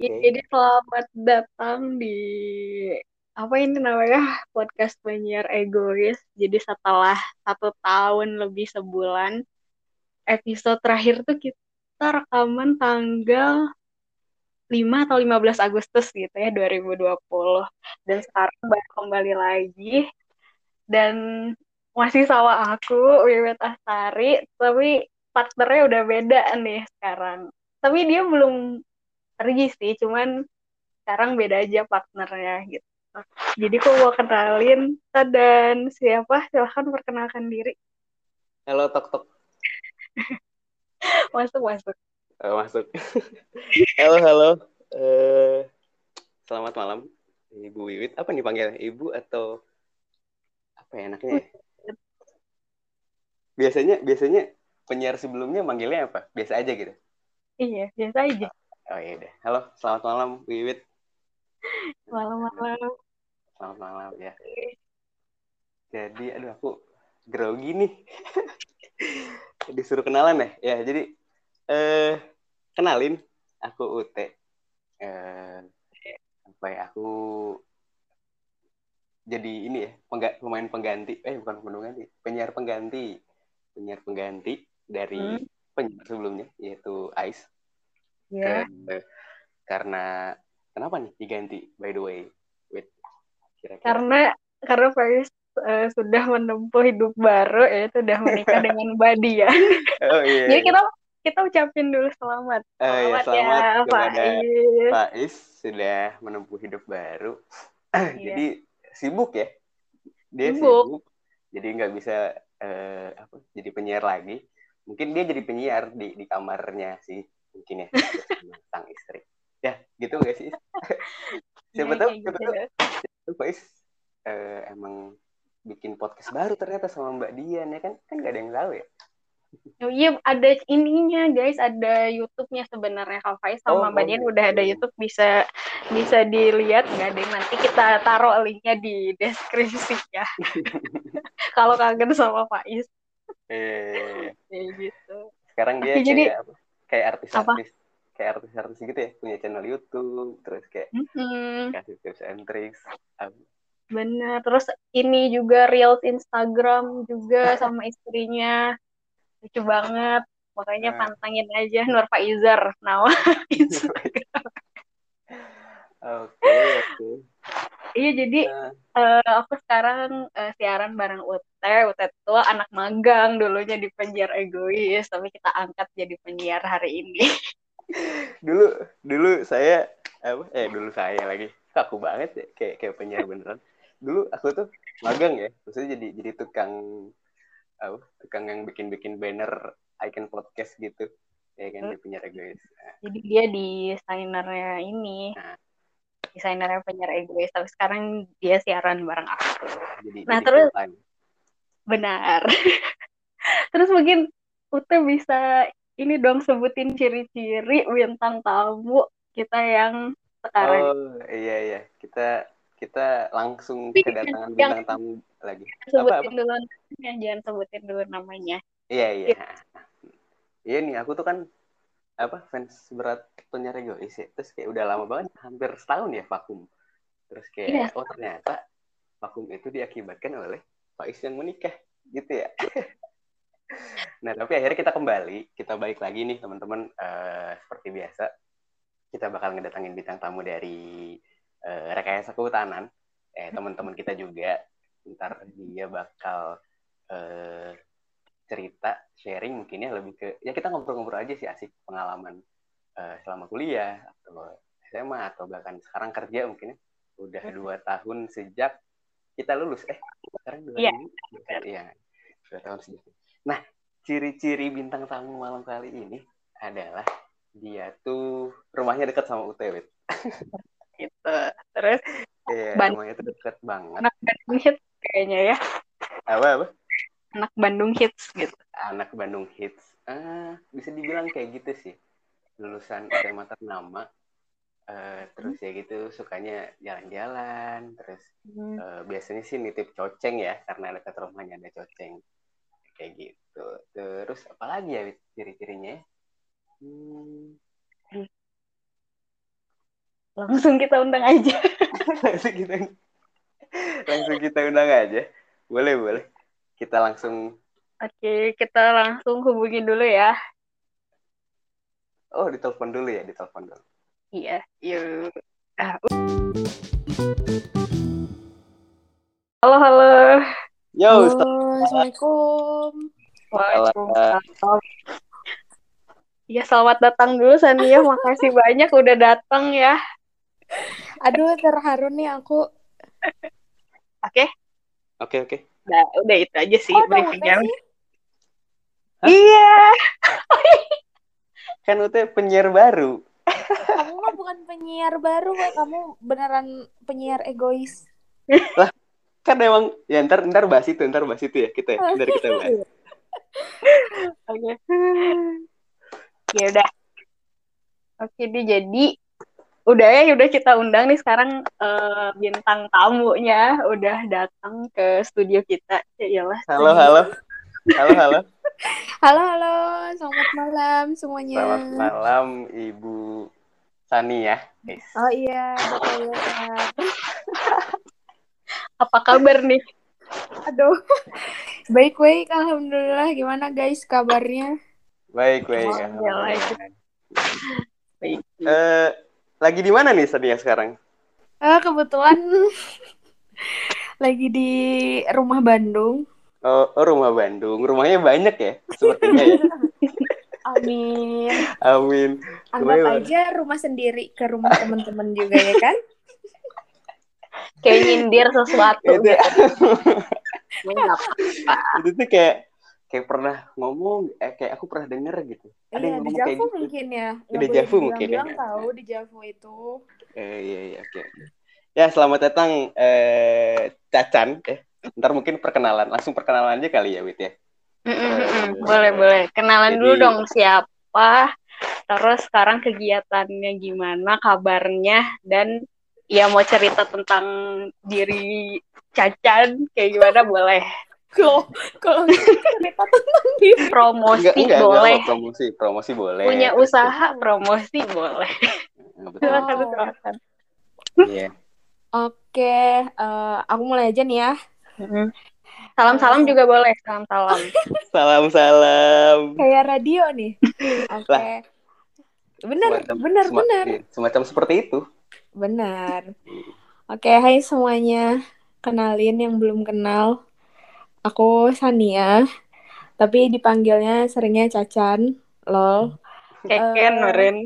okay. Jadi selamat datang di apa ini namanya podcast penyiar egois. Jadi setelah satu tahun lebih sebulan, episode terakhir tuh kita rekaman tanggal 5 atau 15 Agustus gitu ya 2020. Dan sekarang baru kembali lagi dan masih sama aku Wiwet Astari, tapi partnernya udah beda nih sekarang. Tapi dia belum pergi sih, cuman sekarang beda aja partnernya gitu. Jadi aku mau kenalin dan siapa? Silahkan perkenalkan diri. Halo Tok Tok. masuk masuk. Oh, masuk. halo halo. Uh, selamat malam Ibu Wiwit. Apa nih panggilnya? Ibu atau apa ya enaknya? Ya? Biasanya biasanya penyiar sebelumnya manggilnya apa? Biasa aja gitu. Iya, biasa aja. Oh iya deh. Halo, selamat malam Wiwit. Malam-malam. Selamat malam ya. Jadi, aduh aku grogi nih. Disuruh kenalan ya. Ya, jadi eh kenalin aku UT. Eh apa ya? Aku jadi ini ya, pengga, pemain pengganti. Eh, bukan pengganti, penyiar pengganti. Penyiar pengganti dari hmm. penyiar sebelumnya yaitu Ice. Yeah. Ke, karena kenapa nih diganti by the way? Wait. Kira-kira. Karena karena Paris uh, sudah menempuh hidup baru ya sudah menikah dengan Badian. Oh iya. Jadi iya. kita kita ucapin dulu selamat. Oh, iya, selamat, iya, selamat ya Pak Is sudah menempuh hidup baru. Iya. Jadi sibuk ya. Dia sibuk. sibuk. Jadi nggak bisa uh, apa jadi penyiar lagi. Mungkin dia jadi penyiar di di kamarnya sih mungkin ya sang istri ya gitu gak sih siapa tahu siapa tahu itu Faiz uh, emang bikin podcast baru ternyata sama Mbak Dian ya kan kan gak ada yang tahu ya Oh iya ada ininya guys, ada YouTube-nya sebenarnya Kak Faiz sama oh, Mbak Dian oh, udah ada YouTube bisa bisa dilihat nggak deh nanti kita taruh linknya di deskripsi ya. Kalau kangen sama Faiz. Eh. gitu. Sekarang dia Tapi kayak jadi, apa? Kayak artis-artis kayak artis-artis gitu ya punya channel YouTube terus kayak mm-hmm. kasih tips and tricks benar terus ini juga reels Instagram juga sama istrinya. Lucu banget. Makanya nah. pantangin aja Nur Faizar nama Instagram. Oke oke Iya jadi uh. Uh, aku sekarang uh, siaran bareng Ute. Ute itu anak magang dulunya di penyiar egois, tapi kita angkat jadi penyiar hari ini. dulu dulu saya apa? Eh dulu saya lagi kaku banget ya kayak kayak penyiar beneran. Dulu aku tuh magang ya, maksudnya jadi jadi tukang apa? Tukang yang bikin-bikin banner icon podcast gitu. Ya kan di penyiar egois. Nah. Jadi dia desainernya ini. Nah desainernya penyiar egois tapi sekarang dia siaran bareng aku. Jadi, nah jadi terus benar. Terus mungkin Ute bisa ini dong sebutin ciri-ciri bintang tamu kita yang sekarang. Oh iya iya. Kita kita langsung kedatangan bintang tamu lagi. sebutin apa, apa? dulu namanya jangan sebutin dulu namanya. Iya iya. Iya nih aku tuh kan apa fans berat penyiar egois ya terus kayak udah lama banget hampir setahun ya vakum. Terus kayak yeah. oh ternyata vakum itu diakibatkan oleh Faiz yang menikah gitu ya. Nah tapi akhirnya kita kembali kita balik lagi nih teman-teman. Uh, seperti biasa kita bakal ngedatangin bintang tamu dari uh, rekayasa kehutanan. Eh teman-teman kita juga. Ntar dia bakal uh, cerita sharing mungkin ya lebih ke ya kita ngobrol-ngobrol aja sih asik pengalaman uh, selama kuliah atau SMA atau bahkan sekarang kerja mungkin ya udah dua tahun sejak kita lulus eh sekarang dua yeah. iya dua tahun sejak nah ciri-ciri bintang tamu malam kali ini adalah dia tuh rumahnya dekat sama UTW gitu terus iya, rumahnya tuh dekat banget kayaknya ya apa apa anak Bandung hits gitu anak Bandung hits ah bisa dibilang kayak gitu sih lulusan SMA ternama uh, terus ya gitu sukanya jalan-jalan terus hmm. uh, biasanya sih nitip coceng ya karena dekat rumahnya ada coceng kayak gitu terus apalagi ya ciri-cirinya hmm. langsung kita undang aja. langsung kita langsung kita undang aja. Boleh, boleh. Kita langsung Oke, kita langsung hubungin dulu ya. Oh, ditelepon dulu ya, ditelepon dulu. Iya, yuk. Ah, halo, halo. Yo, Halo. Assalamualaikum. Waalaikumsalam. Ya, selamat datang dulu Sania. Makasih banyak udah datang ya. Aduh, terharu nih aku. Oke, Oke, oke. Udah, udah itu aja sih Oh, briefingnya. Iya. Kan Ute penyiar baru. Kamu mah bukan penyiar baru, Wak. kamu beneran penyiar egois. Kan emang ya ntar ntar bahas itu, ntar bahas itu ya kita ya. Ntar kita bahas. Oke. Ya udah. Oke deh, jadi udah ya udah kita undang nih sekarang eh, bintang tamunya udah datang ke studio kita. Ya iyalah. Halo, halo. Halo, halo. Halo, halo. Selamat malam semuanya. Selamat malam Ibu Sani ya. Oh iya, betul ya. Apa kabar nih? Aduh. Baik-baik, Alhamdulillah. Gimana guys kabarnya? Baik, baik. Alhamdulillah. Alhamdulillah. Baik. Eh, lagi di mana nih Sania sekarang? Eh, kebetulan lagi di rumah Bandung. Oh, oh, rumah Bandung. Rumahnya banyak ya, sepertinya ya. Amin. Amin. Anggap Rumahnya aja rumah sendiri ke rumah teman-teman juga ya kan? Kayak nyindir sesuatu. Itu, gitu. Apa-apa. itu tuh kayak kayak pernah ngomong, eh, kayak aku pernah denger gitu. Ada yang Iya, di ngomong kayak Javu gitu. mungkin ya. Iya, Nggak di boleh Javu mungkin ya. tahu di Javu itu. Eh, iya, iya, oke. Ya, selamat datang eh Cacan. Eh, ntar mungkin perkenalan, langsung perkenalan aja kali ya, Wit ya. Mm, mm, mm, mm. Boleh, boleh. Kenalan dulu Jadi- dong siapa, terus sekarang kegiatannya gimana, kabarnya, dan ya mau cerita tentang diri Cacan, kayak gimana boleh. Loh, kalau cerita tentang diri. Promosi Enggak, enggak, boleh. enggak, promosi, promosi boleh. Punya usaha, promosi boleh. Betul. Silakan, Oh. silakan. Iya. Oke, eh, aku mulai aja nih ya. Mm. Salam-salam juga boleh, salam-salam. Salam-salam. Kayak radio nih. Oke. Bener, Semacam- bener, sema- bener. iya, Semacam seperti itu. Benar. Oke, hai semuanya. Kenalin yang belum kenal. Aku Sania. Tapi dipanggilnya seringnya Cacan. Lol. Keken, Eh, Meren.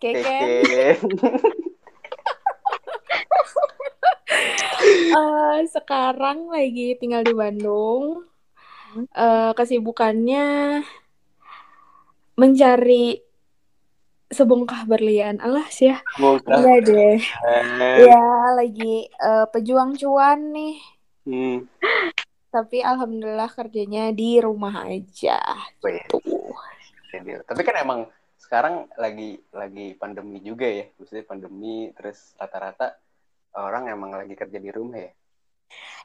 Keken. Keke. Eh, sekarang lagi tinggal di Bandung. Eh, kesibukannya mencari sebongkah berlian. Alas ya. Enggak deh. Eh, Ya, lagi eh, pejuang cuan nih. hmm. Tapi alhamdulillah kerjanya di rumah aja. Wih, Tuh. Jadi, Tapi kan emang sekarang lagi lagi pandemi juga ya. Maksudnya pandemi terus rata-rata orang emang lagi kerja di rumah ya.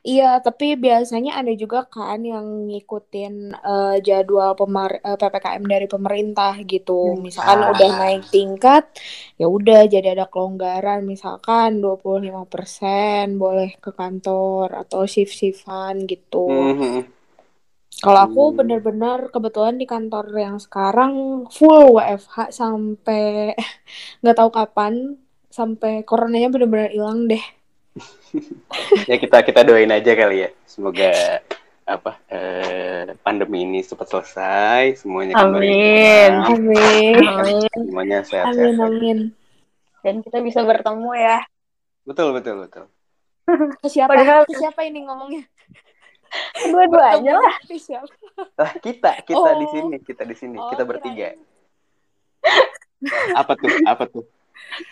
Iya, tapi biasanya ada juga kan yang ngikutin eh, jadwal pemar eh, PPKM dari pemerintah gitu. Hmm. Misalkan Ah. udah naik tingkat, ya udah jadi ada kelonggaran misalkan 25% boleh ke kantor atau shift-shiftan gitu. Mhm. Kalau aku Hmm. bener-bener kebetulan di kantor yang sekarang full WFH sampai nggak tahu kapan, sampai coronanya bener-bener hilang deh. Ya kita kita doain aja kali ya. Semoga apa eh, pandemi ini cepat selesai, semuanya kembali Amin. Amin. Amin. semuanya Amin, sehat-sehat. aja. amin. Dan kita bisa bertemu ya. Betul betul betul. Siapa? Padahal- siapa ini ngomongnya? Dua-duanya lah. Siapa? Lah kita kita di Oh. sini kita di sini Oh, kita bertiga. kirain. Apa tuh apa tuh?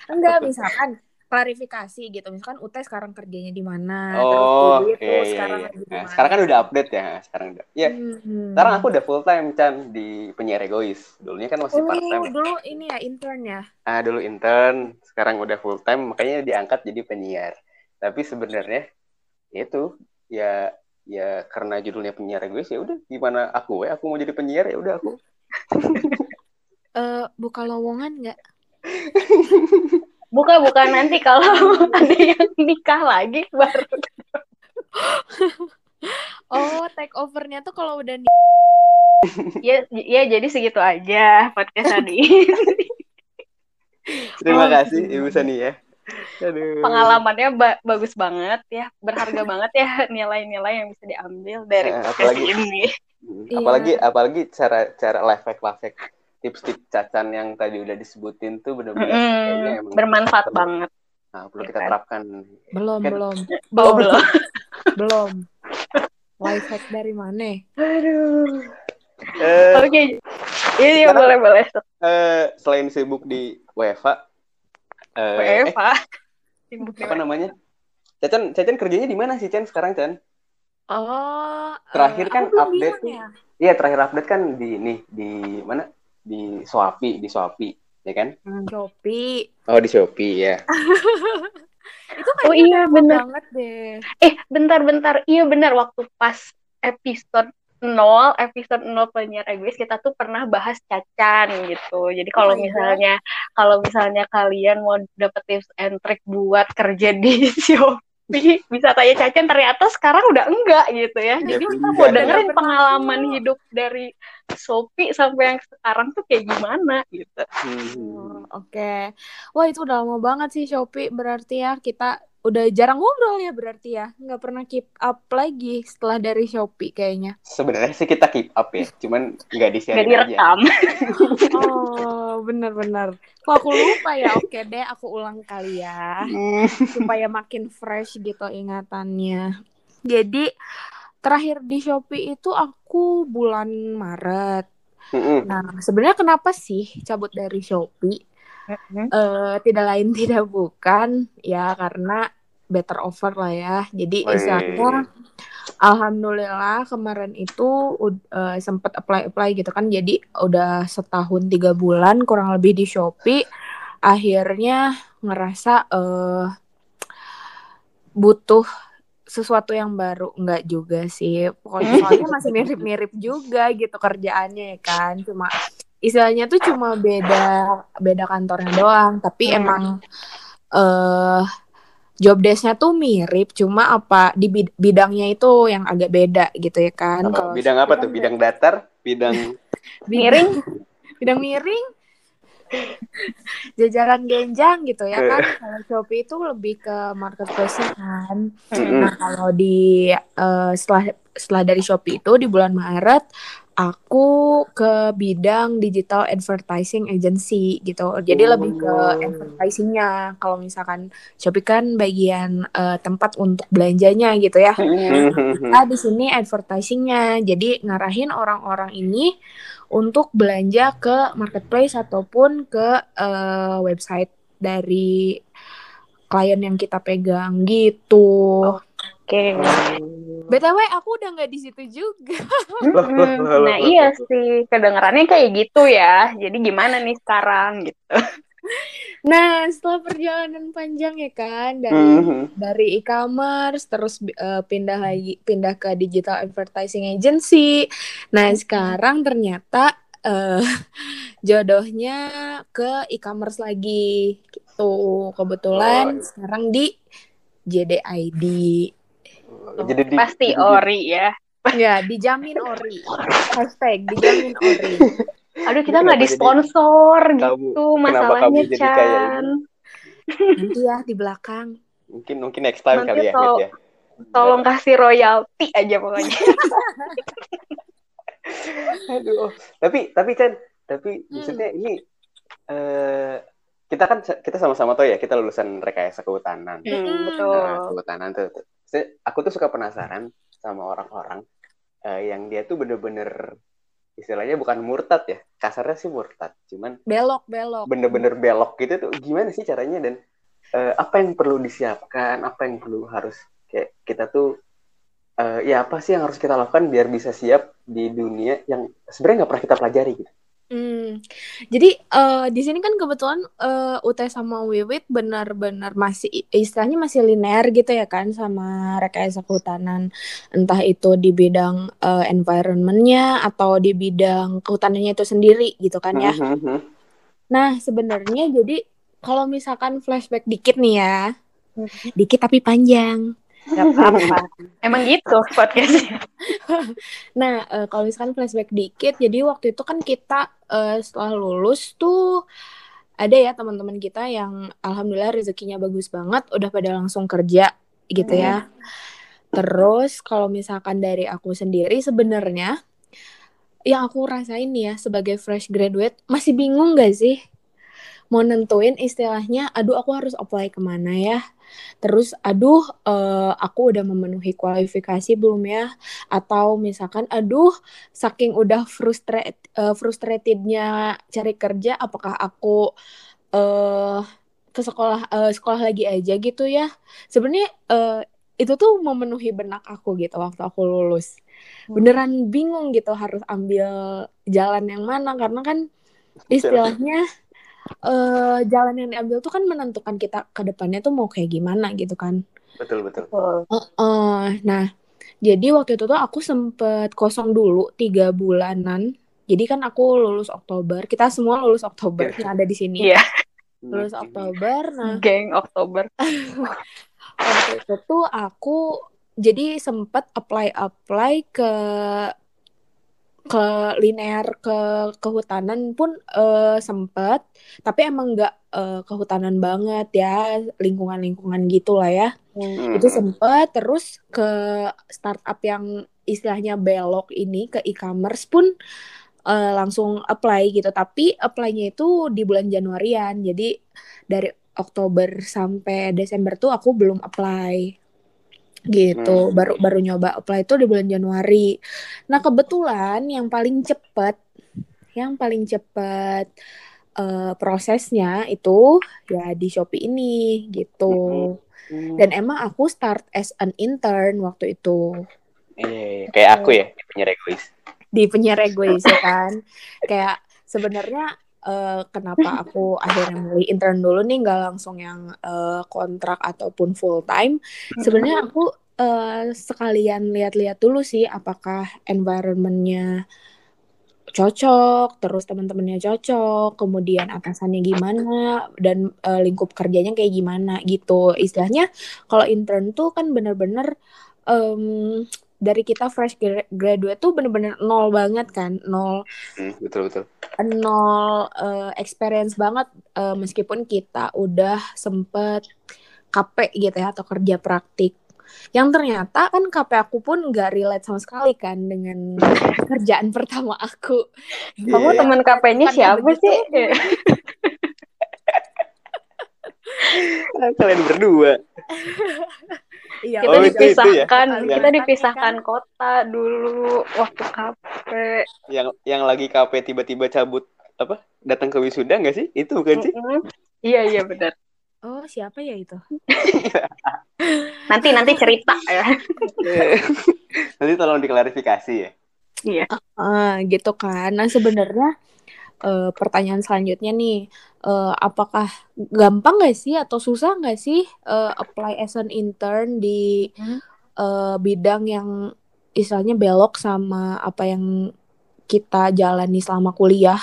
Enggak, Apa tuh? misalkan klarifikasi gitu. Misalkan Ute sekarang kerjanya di mana, Oh terus Didi iya iya sekarang iya. Nah, sekarang kan udah update ya. Sekarang udah. Ya Hmm. sekarang aku udah full time Chan di penyiar egois. Dulunya kan masih part Oh, time. dulu ini ya intern ya. Ah dulu intern, sekarang udah full time, makanya diangkat jadi penyiar. Tapi sebenarnya ya itu ya ya karena judulnya penyiar egois ya udah gimana aku ya aku mau jadi penyiar ya udah aku Eh, buka lowongan nggak? buka bukan nanti kalau ada yang nikah lagi baru. Oh take overnya tuh kalau udah ya ya jadi segitu aja podcast tadi terima Oh, kasih ibu Sani ya. Aduh. pengalamannya ba- bagus banget ya. Berharga banget ya nilai-nilai yang bisa diambil dari Eh, podcast apalagi- ini. Iya. apalagi apalagi cara cara life hack life hack tips-tips cacan yang tadi udah disebutin tuh benar-benar emang bermanfaat banget. Nah, perlu Ya kita kan? terapkan. Belum Kan- belum. Oh belum. Belum. Belum life hack dari mana? Aduh. Eh, oke iya Sekarang- boleh boleh. eh, selain sibuk di WFA eh, eh, Sibuk apa nih, namanya? Cacan Cacan kerjanya di mana sih Chan sekarang Chan oh Terakhir eh, kan belum update ya. Iya terakhir update kan di ini di mana di Shopee di Shopee ya kan? Shopee. Oh di Shopee ya. Itu Oh iya, bener. banget deh. Eh bentar-bentar iya benar waktu pas episode 0 episode 0 penyiar egois kita tuh pernah bahas cacan gitu. Jadi kalau my God. misalnya kalau misalnya kalian mau dapet tips and trick buat kerja di Shopee bisa tanya cacan ternyata sekarang udah enggak gitu ya. Jadi Udah kita mau dengerin pengalaman hidup dari Shopee sampai yang sekarang tuh kayak gimana gitu. Hmm. Oh, Oke, wah itu udah lama banget sih Shopee berarti ya kita udah jarang ngobrol ya berarti ya nggak pernah keep up lagi setelah dari Shopee kayaknya. sebenarnya sih kita keep up ya cuman nggak di share aja Oh bener-bener. Kok aku lupa ya? Oke deh, aku ulang kali ya Hmm. supaya makin fresh gitu ingatannya. Jadi terakhir di Shopee itu aku bulan Maret. Mm-mm. Nah sebenarnya kenapa sih cabut dari Shopee? Eh tidak lain tidak bukan ya karena better offer lah ya. Jadi istilahnya alhamdulillah kemarin itu ud- eh, sempat apply apply gitu kan. Jadi udah setahun tiga bulan kurang lebih di Shopee. Akhirnya ngerasa eh butuh sesuatu yang baru enggak juga sih. Pokoknya soalnya masih mirip-mirip juga gitu kerjaannya ya kan. Cuma istilahnya tuh cuma beda beda kantornya doang. Tapi Hmm. emang eh job desk-nya tuh mirip. Cuma apa di bid- bidangnya itu yang agak beda gitu ya kan. Apa, Kalau bidang apa tuh? bidang datar? Bidang bidang- miring. Bidang miring jajaran genjang gitu ya kan kalau Shopee itu lebih ke marketplace kan. Nah, kalau di eh, setelah setelah dari Shopee itu di bulan Maret aku ke bidang digital advertising agency gitu. Jadi Oh. lebih ke advertisingnya. Kalau misalkan Shopee kan bagian eh, tempat untuk belanjanya gitu ya. Nah, di sini advertisingnya. Jadi ngarahin orang-orang ini untuk belanja ke marketplace ataupun ke eh, website dari klien yang kita pegang gitu. oke BTW aku udah nggak di situ juga. Nah iya sih, kedengarannya kayak gitu ya. Jadi gimana nih sekarang gitu? Nah, setelah perjalanan panjang ya kan dari Mhm. dari e-commerce terus eh, pindah lagi pindah ke digital advertising agency. Nah, sekarang ternyata eh jodohnya ke e-commerce lagi gitu. Kebetulan Oh. sekarang di JDID. Jadi di, Pasti ori ya. Ya, dijamin ori. Hashtag dijamin ori. Aduh kita nggak jadi disponsor kamu- gitu kenapa masalahnya kamu jadi kayak Chan. Nanti ya di belakang. mungkin mungkin next time Nanti kali ya, tol- ya. Tolong kasih royalti aja pokoknya. Aduh. Tapi tapi Chan, tapi Hmm. maksudnya ini eh kita kan kita sama-sama tahu ya kita lulusan rekayasa kehutanan. Hmm, betul. Nah, kehutanan tuh. tuh. Aku tuh suka penasaran sama orang-orang eh, yang dia tuh bener-bener istilahnya bukan murtad ya, kasarnya sih murtad, cuman Belok, belok. bener-bener belok gitu tuh gimana sih caranya dan eh, apa yang perlu disiapkan, apa yang perlu harus kayak kita tuh eh, ya apa sih yang harus kita lakukan biar bisa siap di dunia yang sebenarnya nggak pernah kita pelajari gitu. Hmm. Jadi eh, di sini kan kebetulan eh, UT sama Wiwit benar-benar masih istilahnya masih linear gitu ya kan sama rekayasa kehutanan entah itu di bidang eh, environmentnya atau di bidang kehutanannya itu sendiri gitu kan ya. Mhm, mhm. Nah sebenarnya jadi kalau misalkan flashback dikit nih ya, hmm. dikit tapi panjang. Gak apa-apa. Emang gitu podcastnya. nah, uh, kalau misalkan flashback dikit, jadi waktu itu kan kita uh, setelah lulus tuh ada ya teman-teman kita yang alhamdulillah rezekinya bagus banget, udah pada langsung kerja gitu ya. Hmm. Terus kalau misalkan dari aku sendiri sebenarnya yang aku rasain ya sebagai fresh graduate masih bingung gak sih mau nentuin istilahnya aduh aku harus apply ke mana ya terus aduh uh, aku udah memenuhi kualifikasi belum ya? Atau misalkan aduh saking udah frustrate uh, frustratednya cari kerja apakah aku uh, ke sekolah uh, sekolah lagi aja gitu ya? Sebenarnya uh, itu tuh memenuhi benak aku gitu waktu aku lulus. Hmm. beneran bingung gitu harus ambil jalan yang mana karena kan istilahnya uh, jalan yang diambil tuh kan menentukan kita ke depannya tuh mau kayak gimana gitu kan. Betul betul. Uh, uh, nah, jadi waktu itu tuh aku sempet kosong dulu tiga bulanan. Jadi kan aku lulus Oktober. Kita semua lulus Oktober yang ada di sini. Iya. Yeah. Lulus Oktober. Nah, geng Oktober. waktu itu tuh aku jadi sempet apply apply ke ke linear ke kehutanan pun uh, sempet. Tapi emang nggak uh, kehutanan banget ya lingkungan-lingkungan gitu lah ya. Hmm. itu sempet. Terus ke startup yang istilahnya belok ini ke e-commerce pun uh, langsung apply gitu. Tapi apply-nya itu di bulan Januarian. Jadi dari Oktober sampai Desember tuh aku belum apply gitu hmm. baru baru nyoba apply itu di bulan Januari. Nah kebetulan yang paling cepet yang paling cepet uh, prosesnya itu ya di Shopee ini gitu. Hmm. dan emang aku start as an intern waktu itu. Eh, kayak aku ya di penyiar egois. Di penyiar egois ya kan? Kayak sebenarnya uh, kenapa aku akhirnya milih intern dulu nih nggak langsung yang uh, kontrak ataupun full time sebenarnya aku uh, sekalian lihat-lihat dulu sih apakah environmentnya cocok, terus teman-temannya cocok, kemudian atasannya gimana dan uh, lingkup kerjanya kayak gimana gitu. Istilahnya kalau intern tuh kan bener-bener um, dari kita fresh graduate tuh bener-bener nol banget kan nol hmm, betul betul. nol uh, experience banget uh, meskipun kita udah sempet KP gitu ya atau kerja praktik. Yang ternyata kan KP aku pun nggak relate sama sekali kan dengan kerjaan pertama aku. Kamu yeah. teman KP-nya siapa sih? kalian berdua Iya. Kita oh, dipisahkan, itu, itu ya? kita dipisahkan kan? kota dulu waktu KP. Yang yang lagi KP tiba-tiba cabut apa? Datang ke wisuda nggak sih? Itu bukan sih? Mm -hmm. Iya iya benar. Oh siapa ya itu? nanti nanti cerita ya. nanti tolong diklarifikasi ya. Iya. Uh, gitu kan. Nah sebenarnya uh, pertanyaan selanjutnya nih, uh, apakah gampang gak sih atau susah gak sih uh, apply as an intern di hmm? uh, bidang yang istilahnya belok sama apa yang kita jalani selama kuliah?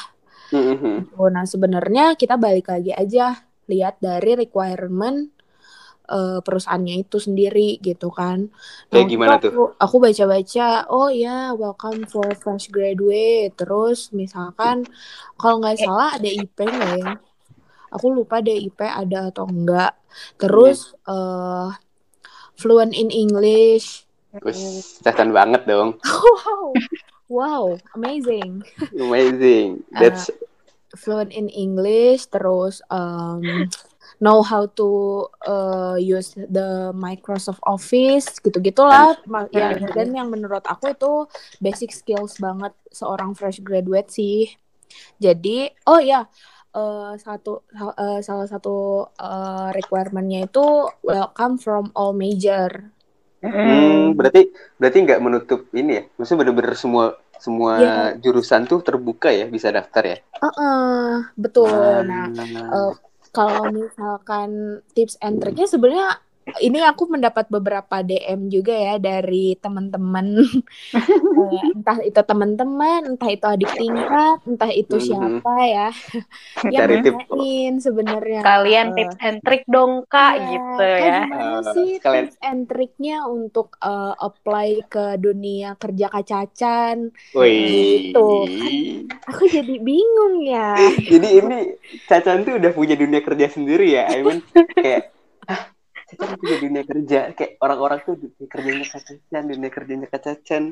Mm-hmm. Nah sebenarnya kita balik lagi aja lihat dari requirement uh, perusahaannya itu sendiri gitu kan. Kayak nah, gimana aku, tuh? Aku baca-baca, oh ya welcome for fresh graduate. Terus misalkan kalau nggak salah ada IP nggak ya? Aku lupa deh IP ada atau enggak. Terus uh, fluent in English. Wih, banget dong. wow. Wow, amazing. Amazing. That's uh, fluent in English terus um, know how to uh, use the Microsoft Office gitu-gitulah ya yeah. dan yang menurut aku itu basic skills banget seorang fresh graduate sih jadi oh ya uh, satu uh, salah satu uh, requirementnya itu welcome from all major Hmm, berarti berarti nggak menutup ini ya? Maksudnya bener-bener semua semua yeah. jurusan tuh terbuka ya bisa daftar ya? Uh -uh, betul. Ah. Nah, uh, kalau misalkan tips and triknya sebenarnya ini aku mendapat beberapa DM juga ya dari teman-teman. Uh, entah itu teman-teman entah itu adik tingkat entah itu mm-hmm. siapa ya. Yang nanyain sebenarnya. Kalian uh, tips and trick dong kak ya, gitu ya. gimana uh, sih kalian... tips and tricknya untuk uh, apply ke dunia kerja kacacan? Wih. gitu. Kan aku jadi bingung ya. Jadi ini cacan tuh udah punya dunia kerja sendiri ya I mean kayak Cacan punya dunia kerja kayak orang-orang tuh dunia kerjanya kacacan dunia kerjanya kacacan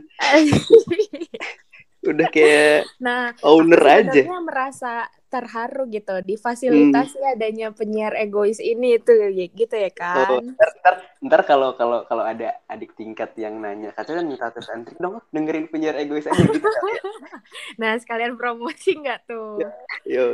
udah kayak nah owner aja merasa terharu gitu difasilitasi hmm. adanya penyiar egois ini itu gitu ya kan oh, ntar ntar, ntar kalau kalau kalau ada adik tingkat yang nanya katanya minta terus antri dong dengerin penyiar egois aja gitu kan, ya. nah sekalian promosi nggak tuh ya, yo.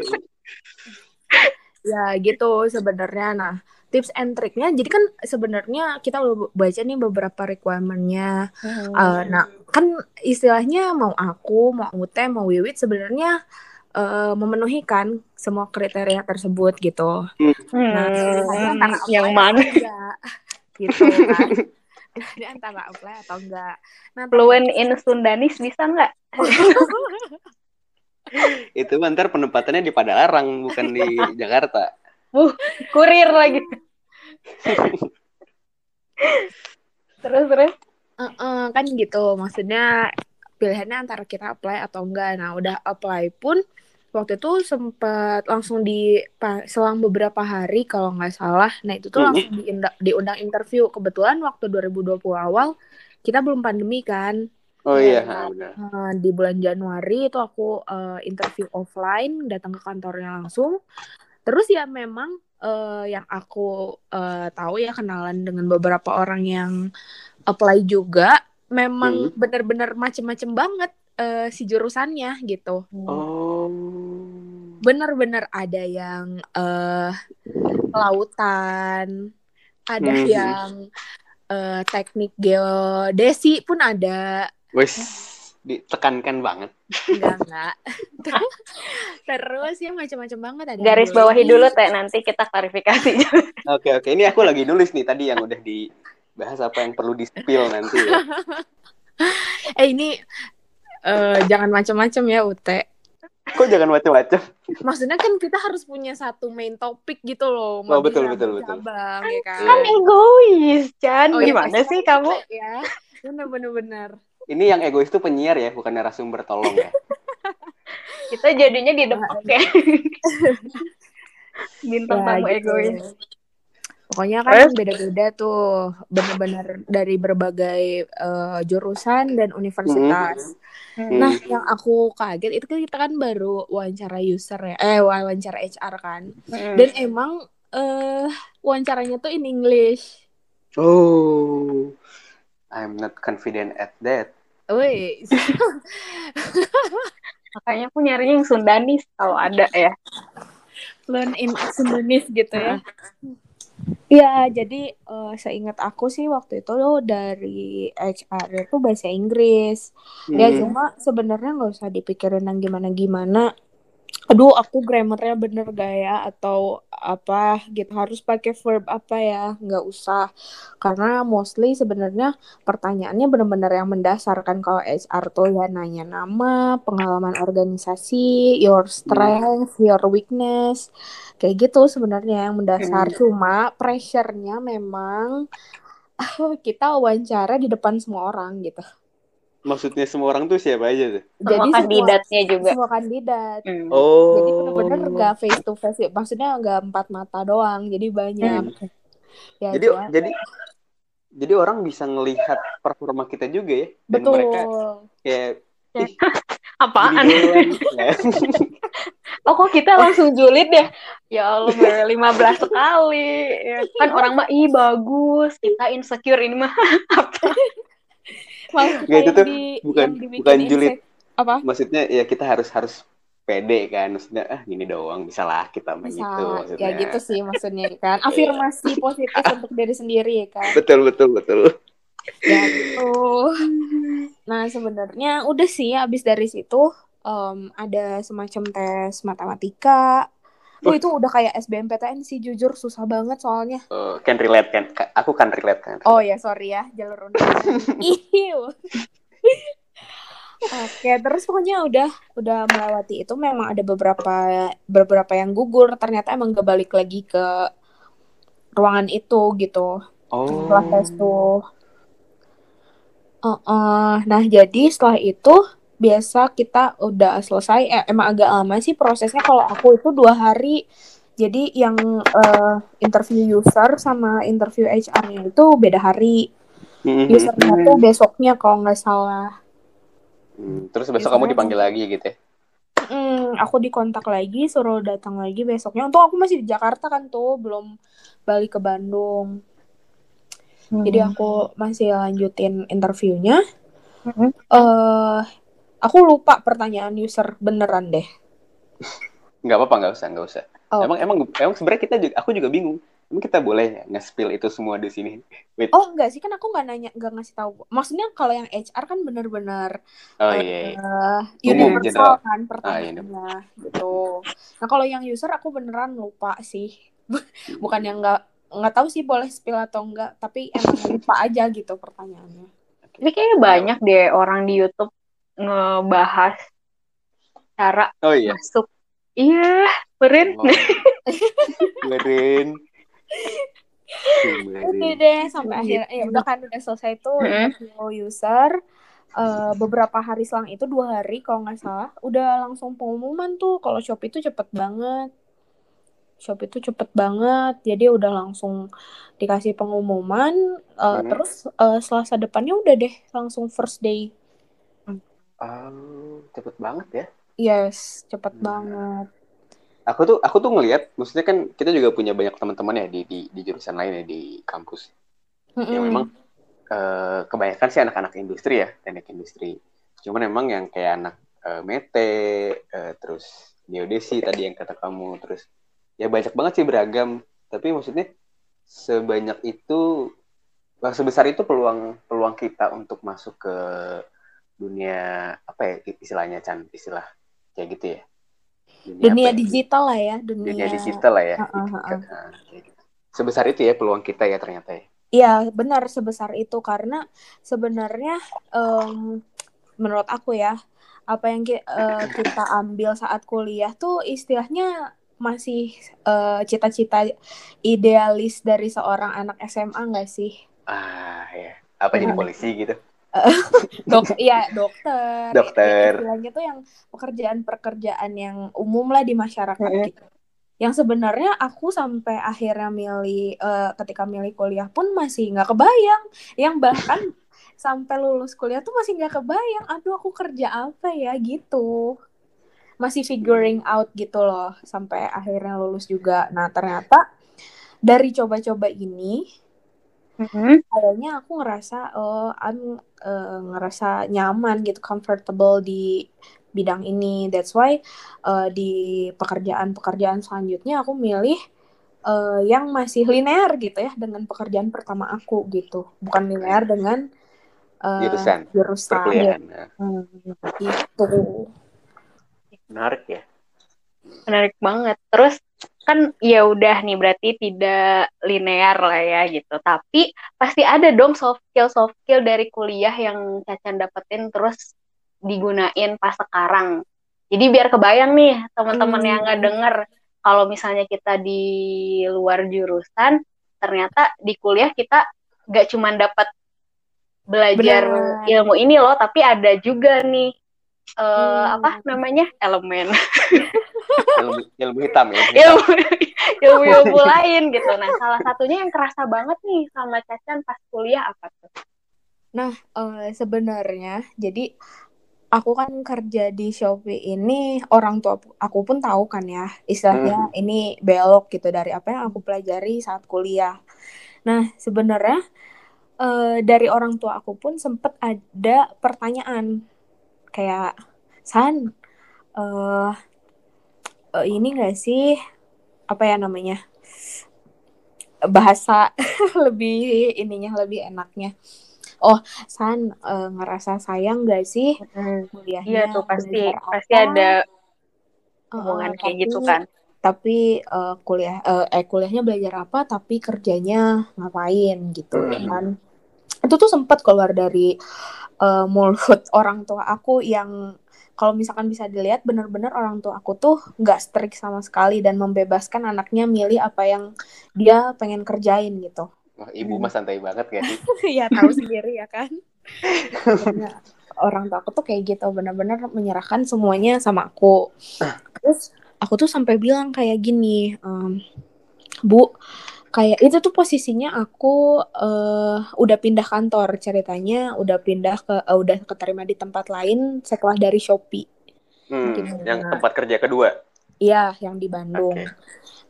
ya gitu sebenarnya nah tips and triknya jadi kan sebenarnya kita udah baca nih beberapa requirementnya. Hmm. uh, nah kan istilahnya mau aku mau Ute mau Wiwit sebenarnya uh, memenuhi kan semua kriteria tersebut gitu. Hmm. nah yang mana? enggak, gitu kan. Antara apply atau enggak. Nah, fluent in Sundanis bisa enggak? Itu ntar penempatannya di Padalarang bukan di Jakarta Uh, kurir lagi. terus terus. Uh, uh, kan gitu, maksudnya pilihannya antara kita apply atau enggak. Nah, udah apply pun waktu itu sempat langsung di selang beberapa hari kalau nggak salah. Nah, itu tuh langsung diundang, diundang interview. Kebetulan waktu 2020 awal kita belum pandemi kan. Oh iya, ya, Uh, di bulan Januari itu aku uh, interview offline, datang ke kantornya langsung. Terus ya memang uh, yang aku uh, tahu ya kenalan dengan beberapa orang yang apply juga memang hmm. benar-benar macem-macem banget uh, si jurusannya gitu. Oh. Bener-bener ada yang uh, lautan, ada hmm. yang uh, teknik geodesi pun ada. Wes ditekankan banget. Enggak, enggak. Terus ya macam-macam banget ada. Garis bawahi dulu teh nanti kita klarifikasi. oke, oke. Ini aku lagi nulis nih tadi yang udah dibahas apa yang perlu di-spill nanti ya. eh ini uh, jangan macam-macam ya Ute. Kok jangan macam-macam? Maksudnya kan kita harus punya satu main topik gitu loh. Oh betul betul betul. Cabang, ya kan? kan egois, Chan. Oh, iya, Gimana ya, sih kamu? Ya, benar ini yang egois itu penyiar ya, bukan narasumber tolong ya. Kita jadinya di depan ya. Bintang ya, tamu gitu. egois. Pokoknya kan beda-beda tuh, benar-benar dari berbagai uh, jurusan dan universitas. Hmm. Nah, yang aku kaget itu kan kita kan baru wawancara user ya, eh wawancara HR kan. Hmm. Dan emang uh, wawancaranya tuh in English. Oh, I'm not confident at that. Wih. Makanya aku nyarinya yang Sundanis kalau ada ya. Learn in Sundanis gitu ya. Iya, jadi uh, seingat aku sih waktu itu lo dari HR itu bahasa Inggris. Ya, hmm. Ya cuma sebenarnya nggak usah dipikirin yang gimana-gimana aduh aku grammarnya bener gaya atau apa? Gitu harus pakai verb apa ya? Nggak usah. Karena mostly sebenarnya pertanyaannya bener-bener yang mendasar kan kalau HR tuh ya nanya nama pengalaman organisasi your strength your weakness. Kayak gitu sebenarnya yang mendasar. Hmm. cuma pressure-nya memang kita wawancara di depan semua orang gitu Maksudnya semua orang tuh siapa aja tuh? Semua Jadi kandidatnya semua, juga. Semua kandidat. Hmm. Oh. Jadi benar-benar nggak face to face. Maksudnya nggak empat mata doang. Jadi banyak. Hmm. Ya, jadi cuma... jadi jadi orang bisa ngelihat performa kita juga ya. Dan Betul. mereka kayak ya. apaan? oh kok kita langsung julid ya? Ya Allah baru 15 sekali. Ya. Kan orang mah ih bagus, kita insecure ini mah apa? Gak itu tuh di, bukan bukan julid. Apa? Maksudnya ya kita harus harus pede kan. Maksudnya ah gini doang bisa lah kita main bisa, gitu maksudnya. ya gitu sih maksudnya kan. Afirmasi positif untuk diri sendiri ya kan. Betul betul betul. Ya gitu. Nah sebenarnya udah sih abis dari situ um, ada semacam tes matematika Tuh itu udah kayak SBMPTN sih jujur susah banget soalnya. Uh, can relate kan? Aku kan relate kan. Oh ya sorry ya jalur undangan. Oke, terus pokoknya udah udah melewati itu memang ada beberapa beberapa yang gugur ternyata emang gak balik lagi ke ruangan itu gitu. Oh. Setelah tes tuh. Uh, uh, nah jadi setelah itu biasa kita udah selesai eh, emang agak lama sih prosesnya kalau aku itu dua hari jadi yang uh, interview user sama interview HR-nya itu beda hari mm-hmm. usernya tuh besoknya kalau nggak salah hmm, terus besok kamu dipanggil lagi gitu ya Hmm, aku dikontak lagi, suruh datang lagi besoknya. Untuk aku masih di Jakarta kan tuh, belum balik ke Bandung. Hmm. Jadi aku masih lanjutin interviewnya. Hmm. Uh, aku lupa pertanyaan user beneran deh. Nggak apa-apa, nggak usah, nggak usah. Oh. Emang emang emang sebenarnya kita juga, aku juga bingung. Emang kita boleh nge-spill itu semua di sini? Wait. Oh enggak sih kan aku nggak nanya nggak ngasih tahu. Maksudnya kalau yang HR kan bener-bener oh, iya, iya. Uh, universal kan pertanyaannya ah, iya. gitu. Nah kalau yang user aku beneran lupa sih. Bukan yang nggak nggak tahu sih boleh spill atau enggak tapi emang lupa aja gitu pertanyaannya ini kayaknya banyak deh orang di YouTube ngebahas cara oh, iya. masuk. Iya berin oh. berin Oke deh sampai akhir ya udah kan udah selesai tuh mm-hmm. user. Uh, beberapa hari selang itu dua hari kalau nggak salah udah langsung pengumuman tuh. Kalau Shopee itu cepet banget. Shopee itu cepet banget. Jadi udah langsung dikasih pengumuman. Uh, hmm. terus uh, selasa depannya udah deh langsung first day um, cepet banget ya? Yes cepet hmm. banget. Aku tuh aku tuh ngelihat maksudnya kan kita juga punya banyak teman-teman ya di, di di jurusan lain ya di kampus. Mm -hmm. yang memang uh, kebanyakan sih anak-anak industri ya teknik industri. Cuman memang yang kayak anak uh, mete uh, terus geodesi tadi yang kata kamu terus ya banyak banget sih beragam. Tapi maksudnya sebanyak itu sebesar itu peluang peluang kita untuk masuk ke dunia apa ya istilahnya Chan? Istilah kayak gitu ya? Dunia, dunia ya? digital lah ya dunia, dunia digital lah ya uh, uh, uh, uh. sebesar itu ya peluang kita ya ternyata ya? Iya benar sebesar itu. Karena sebenarnya um, menurut aku ya apa yang uh, kita ambil saat kuliah tuh istilahnya masih uh, cita-cita idealis dari seorang anak SMA nggak sih? Ah ya, apa jadi polisi gitu? dok, iya dokter. Dokter. Istilahnya tuh yang pekerjaan-pekerjaan yang umum lah di masyarakat gitu. Yang sebenarnya aku sampai akhirnya milih uh, ketika milih kuliah pun masih nggak kebayang. Yang bahkan sampai lulus kuliah tuh masih nggak kebayang. Aduh aku kerja apa ya gitu masih figuring out gitu loh sampai akhirnya lulus juga. Nah ternyata dari coba-coba ini mm-hmm. kayaknya aku ngerasa oh I'm uh, ngerasa nyaman gitu, comfortable di bidang ini. That's why uh, di pekerjaan-pekerjaan selanjutnya aku milih uh, yang masih linear gitu ya dengan pekerjaan pertama aku gitu, bukan linear dengan uh, jurusan jurusan. Ya. Hmm, gitu menarik ya menarik banget terus kan ya udah nih berarti tidak linear lah ya gitu tapi pasti ada dong soft skill soft skill dari kuliah yang Cacan dapetin terus digunain pas sekarang jadi biar kebayang nih teman-teman hmm. yang nggak denger kalau misalnya kita di luar jurusan ternyata di kuliah kita gak cuma dapat belajar Bener. ilmu ini loh tapi ada juga nih uh, hmm. apa namanya? Elemen. Ilmu, ilmu hitam ya. Ilmu ilmu ilmu lain gitu. Nah salah satunya yang kerasa banget nih sama Cacan pas kuliah apa tuh? Nah uh, sebenarnya jadi aku kan kerja di Shopee ini orang tua aku pun tahu kan ya istilahnya hmm. ini belok gitu dari apa yang aku pelajari saat kuliah. Nah sebenarnya uh, dari orang tua aku pun sempat ada pertanyaan kayak San uh, uh, ini gak sih apa ya namanya bahasa lebih ininya lebih enaknya. Oh San uh, ngerasa sayang gak sih? Kuliahnya iya tuh pasti pasti ada hubungan uh, kayak gitu kan. tapi uh, kuliah uh, eh kuliahnya belajar apa tapi kerjanya ngapain gitu hmm. kan. Itu tuh sempat keluar dari uh, mulut orang tua aku yang kalau misalkan bisa dilihat benar-benar orang tua aku tuh nggak strict sama sekali dan membebaskan anaknya milih apa yang dia pengen kerjain gitu. Wah, ibu mah santai banget ya sih? Iya tahu sendiri ya kan. orang tua aku tuh kayak gitu benar-benar menyerahkan semuanya sama aku. Terus aku tuh sampai bilang kayak gini, um, Bu, kayak itu tuh posisinya aku uh, udah pindah kantor ceritanya udah pindah ke uh, udah keterima di tempat lain setelah dari Shopee. Hmm, yang tempat kerja kedua. Iya, yang di Bandung. Okay.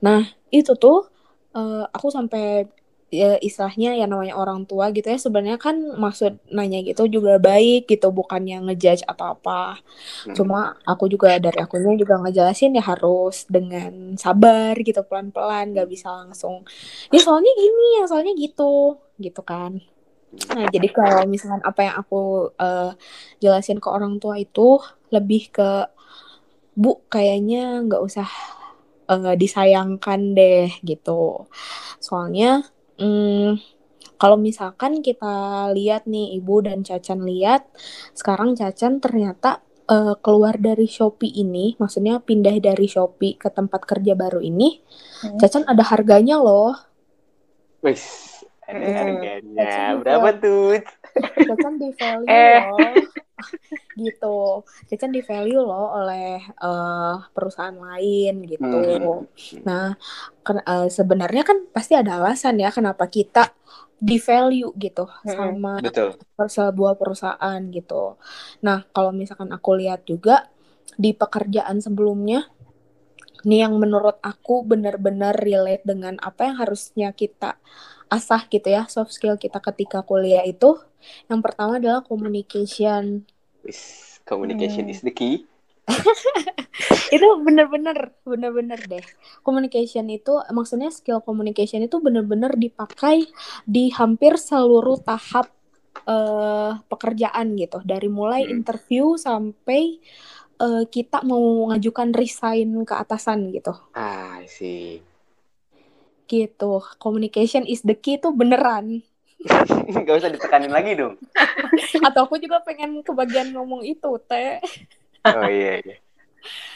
Nah, itu tuh uh, aku sampai ya istilahnya ya namanya orang tua gitu ya sebenarnya kan maksud nanya gitu juga baik gitu bukannya ngejudge atau apa hmm. cuma aku juga dari akunya juga ngejelasin ya harus dengan sabar gitu pelan-pelan gak bisa langsung. Ya soalnya gini ya soalnya gitu gitu kan. Nah jadi kalau misalkan apa yang aku uh, jelasin ke orang tua itu lebih ke bu kayaknya nggak usah uh, disayangkan deh gitu. Soalnya Hmm, kalau misalkan kita lihat nih Ibu dan Cacan lihat, sekarang Cacan ternyata uh, keluar dari Shopee ini, maksudnya pindah dari Shopee ke tempat kerja baru ini, hmm. Cacan ada harganya loh. Wih, ada hmm. harganya. Cacan Berapa tuh? Cacan di value eh. loh. Gitu. Cacan di value loh oleh uh, perusahaan lain gitu. Hmm. Nah, uh, sebenarnya kan pasti ada alasan ya kenapa kita di value gitu hmm. sama Betul. sebuah perusahaan gitu. Nah, kalau misalkan aku lihat juga di pekerjaan sebelumnya nih yang menurut aku benar-benar relate dengan apa yang harusnya kita asah gitu ya soft skill kita ketika kuliah itu. Yang pertama adalah communication. Communication hmm. is the key. Itu bener-bener bener-bener deh. Communication itu maksudnya skill communication itu bener-bener dipakai di hampir seluruh tahap uh, pekerjaan gitu. Dari mulai hmm. interview sampai uh, kita mau mengajukan resign ke atasan gitu. Ah sih gitu communication is the key tuh beneran Gak usah ditekanin lagi dong. Atau aku juga pengen kebagian ngomong itu, Teh. Oh iya, iya.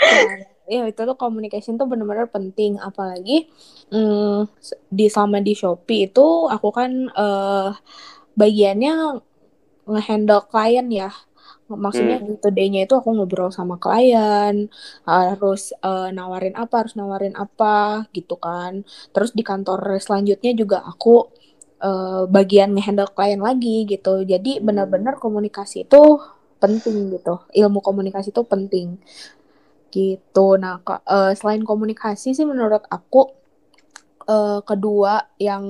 Nah, ya itu tuh communication tuh benar-benar penting apalagi mm, di sama di Shopee itu aku kan uh, bagiannya ngehandle klien ya maksudnya hmm. itu day-nya itu aku ngobrol sama klien harus uh, nawarin apa harus nawarin apa gitu kan terus di kantor selanjutnya juga aku uh, bagian ngehandle klien lagi gitu. Jadi hmm. benar-benar komunikasi itu penting gitu. Ilmu komunikasi itu penting gitu. Nah, uh, selain komunikasi sih menurut aku uh, kedua yang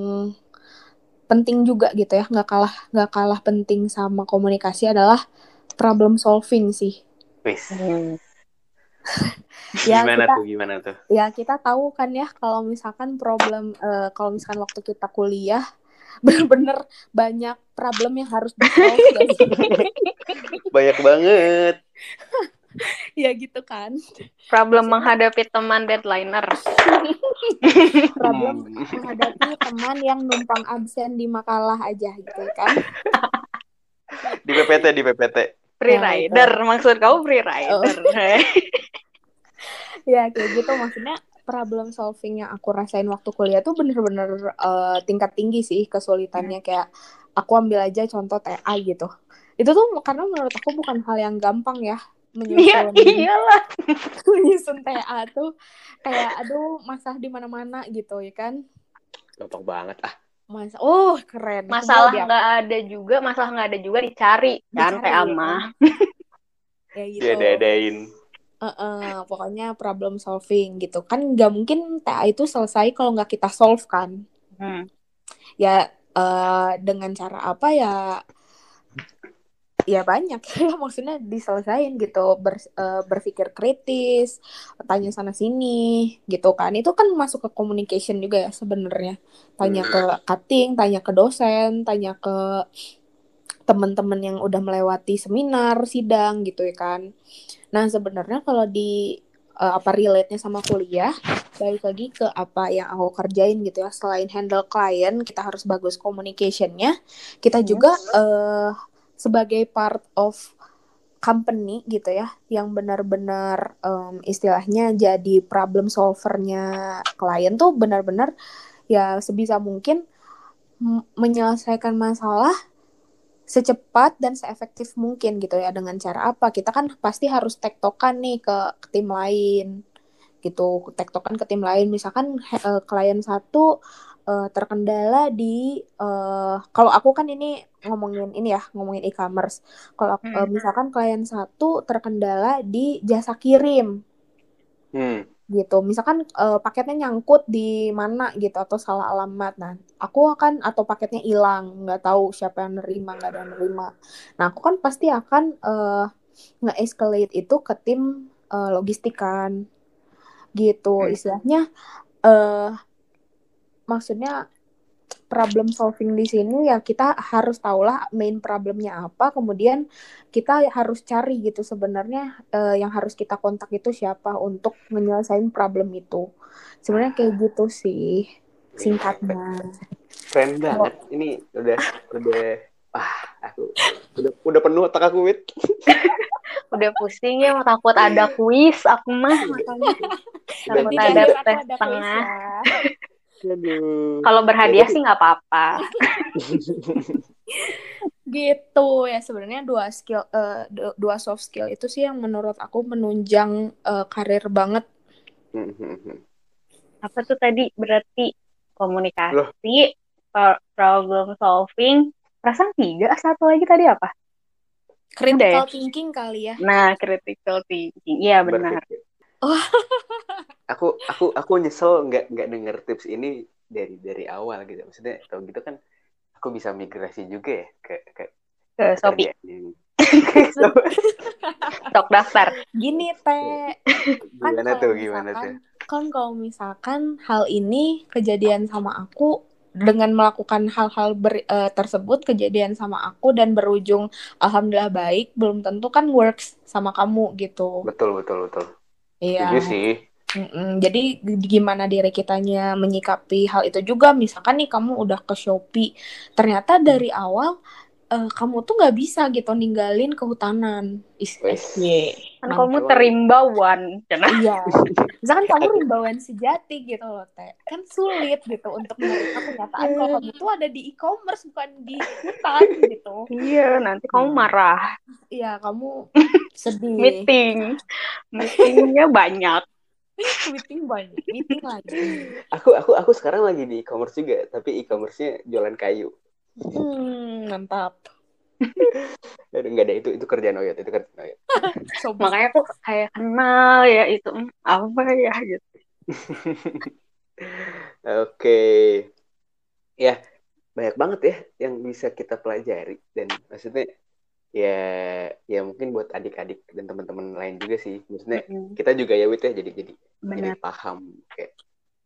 penting juga gitu ya, nggak kalah nggak kalah penting sama komunikasi adalah problem solving sih. Wis. Hmm. ya, gimana kita, tuh gimana tuh? Ya kita tahu kan ya kalau misalkan problem uh, kalau misalkan waktu kita kuliah bener-bener banyak problem yang harus di banyak banget ya gitu kan problem menghadapi teman deadlineer problem menghadapi teman yang numpang absen di makalah aja gitu kan di PPT di PPT free ya, rider itu. maksud kamu free rider. Oh. ya kayak gitu. Maksudnya problem solving yang aku rasain waktu kuliah tuh bener-bener uh, tingkat tinggi sih kesulitannya. Hmm. kayak aku ambil aja contoh TA gitu. Itu tuh karena menurut aku bukan hal yang gampang ya menyusun ya, iyalah. menyusun TA tuh. Kayak aduh masalah di mana-mana gitu ya kan? Gampang banget. Ah Mas, oh keren. Masalah nggak ada juga, masalah nggak ada juga dicari, kan TA mah. ya gitu. Diada-adain uh, uh, pokoknya problem solving gitu kan nggak mungkin TA itu selesai kalau nggak kita solve kan hmm. ya uh, dengan cara apa ya ya banyak ya maksudnya diselesain gitu ber, uh, berpikir kritis tanya sana sini gitu kan. Itu kan masuk ke communication juga ya sebenarnya. Tanya ke cutting tanya ke dosen tanya ke teman-teman yang udah melewati seminar sidang gitu ya kan. Nah, sebenarnya kalau di uh, apa relate-nya sama kuliah balik lagi ke apa yang aku kerjain gitu ya. Selain handle klien kita harus bagus communication-nya. Kita hmm. juga uh, sebagai part of company gitu ya yang benar-benar um, istilahnya jadi problem solvernya klien tuh benar-benar ya sebisa mungkin menyelesaikan masalah secepat dan seefektif mungkin gitu ya dengan cara apa. Kita kan pasti harus tektokan nih ke, ke tim lain gitu tektokan ke tim lain. Misalkan uh, klien satu uh, terkendala di uh, kalau aku kan ini ngomongin ini ya ngomongin e-commerce. Kalau hmm. uh, misalkan klien satu terkendala di jasa kirim. Hmm. Gitu. Misalkan uh, paketnya nyangkut di mana gitu atau salah alamat. Nah aku akan atau paketnya hilang nggak tahu siapa yang nerima nggak ada yang nerima. Nah aku kan pasti akan uh, nge-escalate itu ke tim uh, logistik kan gitu istilahnya uh, maksudnya problem solving di sini ya kita harus tahulah main problemnya apa kemudian kita harus cari gitu sebenarnya uh, yang harus kita kontak itu siapa untuk menyelesaikan problem itu. Sebenarnya kayak gitu sih singkatnya. Keren banget. Oh. ini udah udah ah aku udah udah penuh otak aku wit udah pusing ya takut ada kuis aku mah makanya. Takut ada tes tengah kalau berhadiah sih nggak apa-apa. gitu ya sebenarnya dua skill uh, dua soft skill itu sih yang menurut aku menunjang uh, karir banget. Apa tuh tadi berarti komunikasi, problem solving, perasaan tiga, satu lagi tadi apa? Critical ya? thinking kali ya. Nah, critical thinking. Iya benar. Oh. aku aku aku nyesel nggak nggak denger tips ini dari dari awal gitu. Maksudnya kalau gitu kan aku bisa migrasi juga ya ke ke, ke Shopee. Stok daftar. Gini teh. Kan gimana tuh gimana tuh? Kan kalau misalkan hal ini kejadian sama aku dengan melakukan hal-hal uh, tersebut kejadian sama aku dan berujung alhamdulillah baik belum tentu kan works sama kamu gitu betul betul betul Iya. Setuju sih. Mm-mm. Jadi gimana diri kitanya menyikapi hal itu juga. Misalkan nih kamu udah ke Shopee, ternyata dari awal uh, kamu tuh nggak bisa gitu ninggalin kehutanan. Iya. Kan kamu terimbauan. Iya. Misalkan kamu rimbauan sejati gitu loh, Teh. Kan sulit gitu untuk menerima kenyataan kalau kamu tuh ada di e-commerce bukan di hutan gitu. Iya, nanti kamu hmm. marah. Iya, kamu sedih. Meeting. Meetingnya banyak. Meeting banyak, meeting lagi. Aku aku aku sekarang lagi di e-commerce juga, tapi e-commerce-nya jualan kayu. Hmm, mantap. Aduh, enggak ada itu itu kerjaan Oyot, itu kerjaan Oyot. so, makanya aku kayak kenal ya itu hmm, apa ya gitu. Oke. Okay. Ya, banyak banget ya yang bisa kita pelajari dan maksudnya ya ya mungkin buat adik-adik dan teman-teman lain juga sih. Maksudnya mm -hmm. kita juga ya Wit ya jadi jadi jadi paham kayak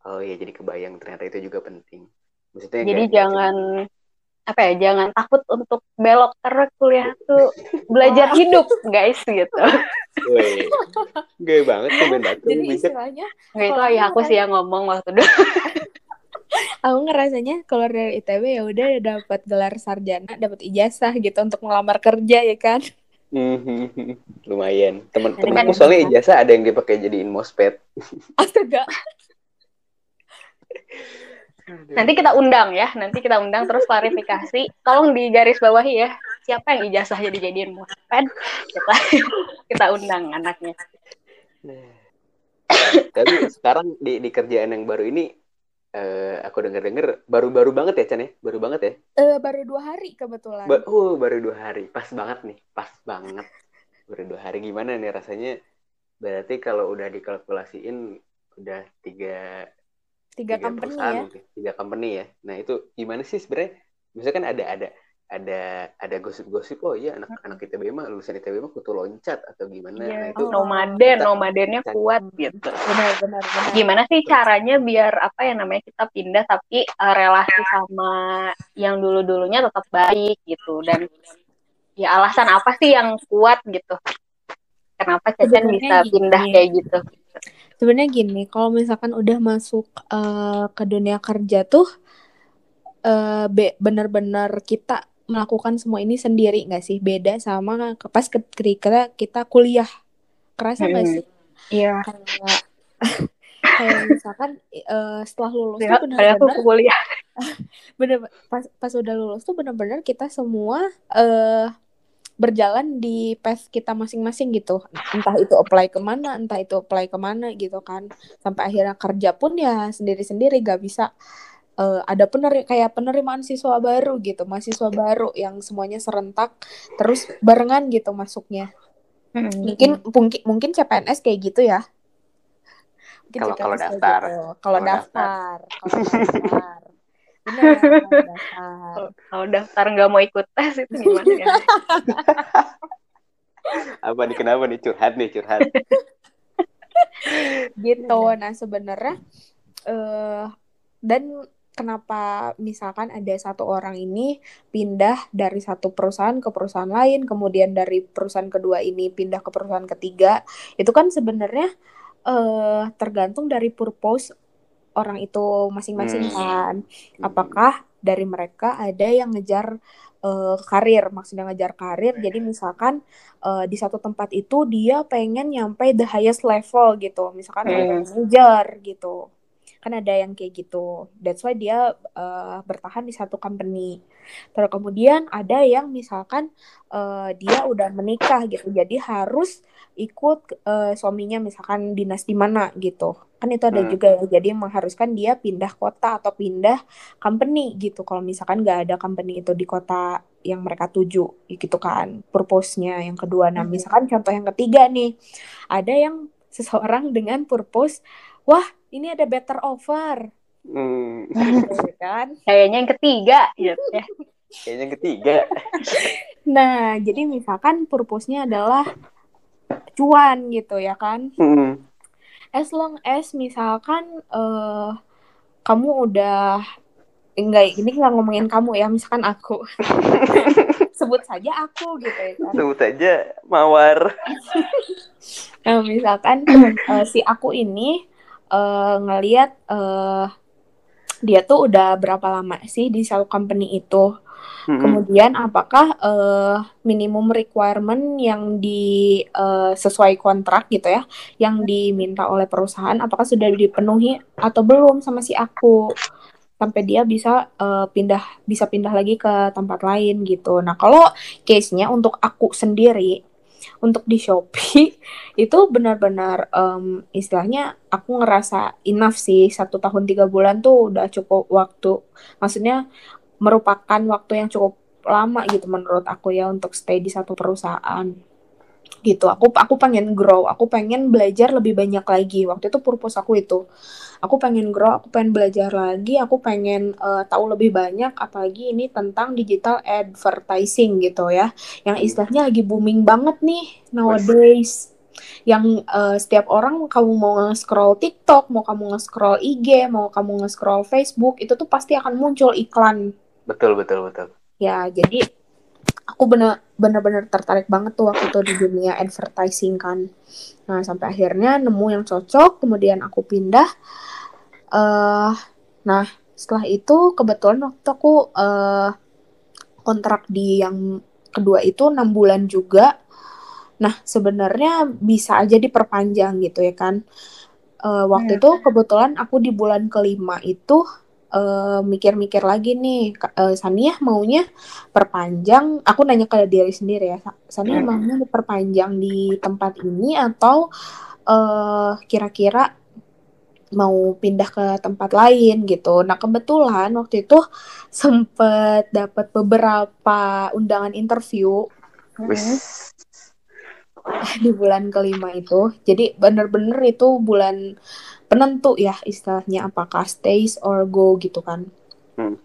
oh ya jadi kebayang ternyata itu juga penting. Maksudnya jadi jangan apa ya jangan takut untuk belok karena kuliah tuh belajar hidup guys gitu. Wih, gaya banget tuh Jadi istilahnya Nggak itu ayah aku sih yang ngomong waktu dulu. Aku ngerasanya keluar dari ITB ya udah dapat gelar sarjana, dapat ijazah gitu untuk melamar kerja ya kan. Lumayan. Temen-temenku kan, soalnya ijazah ada yang dipakai jadiin mospet. Astaga. Nanti kita undang ya, nanti kita undang terus klarifikasi. Tolong di garis bawahi ya, siapa yang ijazah jadi jadiin musped? Kita kita undang anaknya. Nah. Tapi sekarang di, di kerjaan yang baru ini, uh, aku denger-denger baru-baru banget ya Chan ya, baru banget ya? Uh, baru dua hari kebetulan. Ba oh baru dua hari, pas banget nih, pas banget. Baru dua hari gimana nih rasanya? Berarti kalau udah dikalkulasiin udah tiga tiga, tiga company ya tiga company ya nah itu gimana sih sebenarnya misalnya kan ada ada ada ada gosip-gosip oh iya anak anak ITB mah lulusan ITB mah kutu loncat atau gimana. Yeah. nah itu nomaden nomadennya kuat gitu. benar, benar benar. Gimana sih caranya biar apa ya namanya kita pindah tapi uh, relasi sama yang dulu dulunya tetap baik gitu? Dan ya alasan apa sih yang kuat gitu? Kenapa Cecen bisa pindah kayak gitu? Sebenarnya gini kalau misalkan udah masuk uh, ke dunia kerja tuh uh, bener-bener kita melakukan semua ini sendiri nggak sih? Beda sama pas ketika kita kuliah. Kerasa nggak hmm. sih? Iya. Kayak kayak misalkan uh, setelah lulus ya, tuh benar-benar kuliah. Bener pas pas udah lulus tuh benar-benar kita semua uh, berjalan di path kita masing-masing gitu. Entah itu apply ke mana entah itu apply ke mana gitu kan. Sampai akhirnya kerja pun ya sendiri-sendiri gak bisa uh, ada pener kayak penerimaan siswa baru gitu mahasiswa baru yang semuanya serentak terus barengan gitu masuknya hmm. mungkin mungkin mungkin CPNS kayak gitu ya kalau kalau daftar gitu. kalau daftar kalau daftar kalau daftar nggak mau ikut tes itu gimana ya? Apa nih kenapa nih curhat nih curhat? gitu. Nah sebenarnya uh, dan kenapa misalkan ada satu orang ini pindah dari satu perusahaan ke perusahaan lain, kemudian dari perusahaan kedua ini pindah ke perusahaan ketiga, itu kan sebenarnya uh, tergantung dari purpose orang itu masing-masing hmm. kan. Apakah dari mereka ada yang ngejar uh, karir, maksudnya ngejar karir. Jadi misalkan uh, di satu tempat itu dia pengen nyampe the highest level gitu, misalkan hmm. manager gitu. Kan ada yang kayak gitu. That's why dia uh, bertahan di satu company. Terus kemudian ada yang misalkan uh, dia udah menikah gitu, jadi harus ikut uh, suaminya misalkan dinas di mana gitu kan itu ada hmm. juga ya jadi mengharuskan dia pindah kota atau pindah company gitu kalau misalkan nggak ada company itu di kota yang mereka tuju gitu kan purpose-nya yang kedua nah hmm. misalkan contoh yang ketiga nih ada yang seseorang dengan purpose wah ini ada better offer. Hmm. gitu kan? Kayaknya yang ketiga ya. Kayaknya yang ketiga. Nah jadi misalkan purpose-nya adalah cuan gitu ya kan? Mm. as long as misalkan uh, kamu udah enggak ini nggak ngomongin kamu ya misalkan aku. Sebut saja aku gitu ya kan? Sebut saja mawar. Nah misalkan uh, si aku ini uh, ngelihat uh, dia tuh udah berapa lama sih di satu company itu? Hmm Kemudian apakah uh, minimum requirement yang di uh, sesuai kontrak gitu ya, yang diminta oleh perusahaan apakah sudah dipenuhi atau belum sama si aku? Sampai dia bisa uh, pindah bisa pindah lagi ke tempat lain gitu. Nah, kalau case-nya untuk aku sendiri untuk di Shopee itu benar-benar um, istilahnya aku ngerasa enough sih satu tahun tiga bulan tuh udah cukup waktu maksudnya merupakan waktu yang cukup lama gitu menurut aku ya untuk stay di satu perusahaan gitu. Aku aku pengen grow. Aku pengen belajar lebih banyak lagi. Waktu itu purpose aku itu. Aku pengen grow aku pengen belajar lagi aku pengen uh, tahu lebih banyak apalagi ini tentang digital advertising gitu ya. Yang istilahnya lagi booming banget nih nowadays. Yang uh, setiap orang kamu mau nge-scroll TikTok, mau kamu nge-scroll IG, mau kamu nge-scroll Facebook, itu tuh pasti akan muncul iklan. Betul, betul, betul. Ya, jadi aku bener bener tertarik banget tuh waktu itu di dunia advertising kan. Nah, sampai akhirnya nemu yang cocok, kemudian aku pindah. Uh, nah, setelah itu kebetulan waktu aku uh, kontrak di yang kedua itu enam bulan juga. Nah, sebenarnya bisa aja diperpanjang gitu ya kan. Uh, waktu hmm. itu kebetulan aku di bulan kelima itu mikir mikir-mikir lagi nih uh, Sania maunya perpanjang aku nanya ke diri sendiri ya Sania hmm. maunya diperpanjang di tempat ini atau uh, kira-kira mau pindah ke tempat lain gitu. Nah kebetulan waktu itu sempet dapat beberapa undangan interview. Di bulan kelima itu. Jadi bener-bener itu bulan penentu ya istilahnya apakah stays or go gitu kan. Hmm.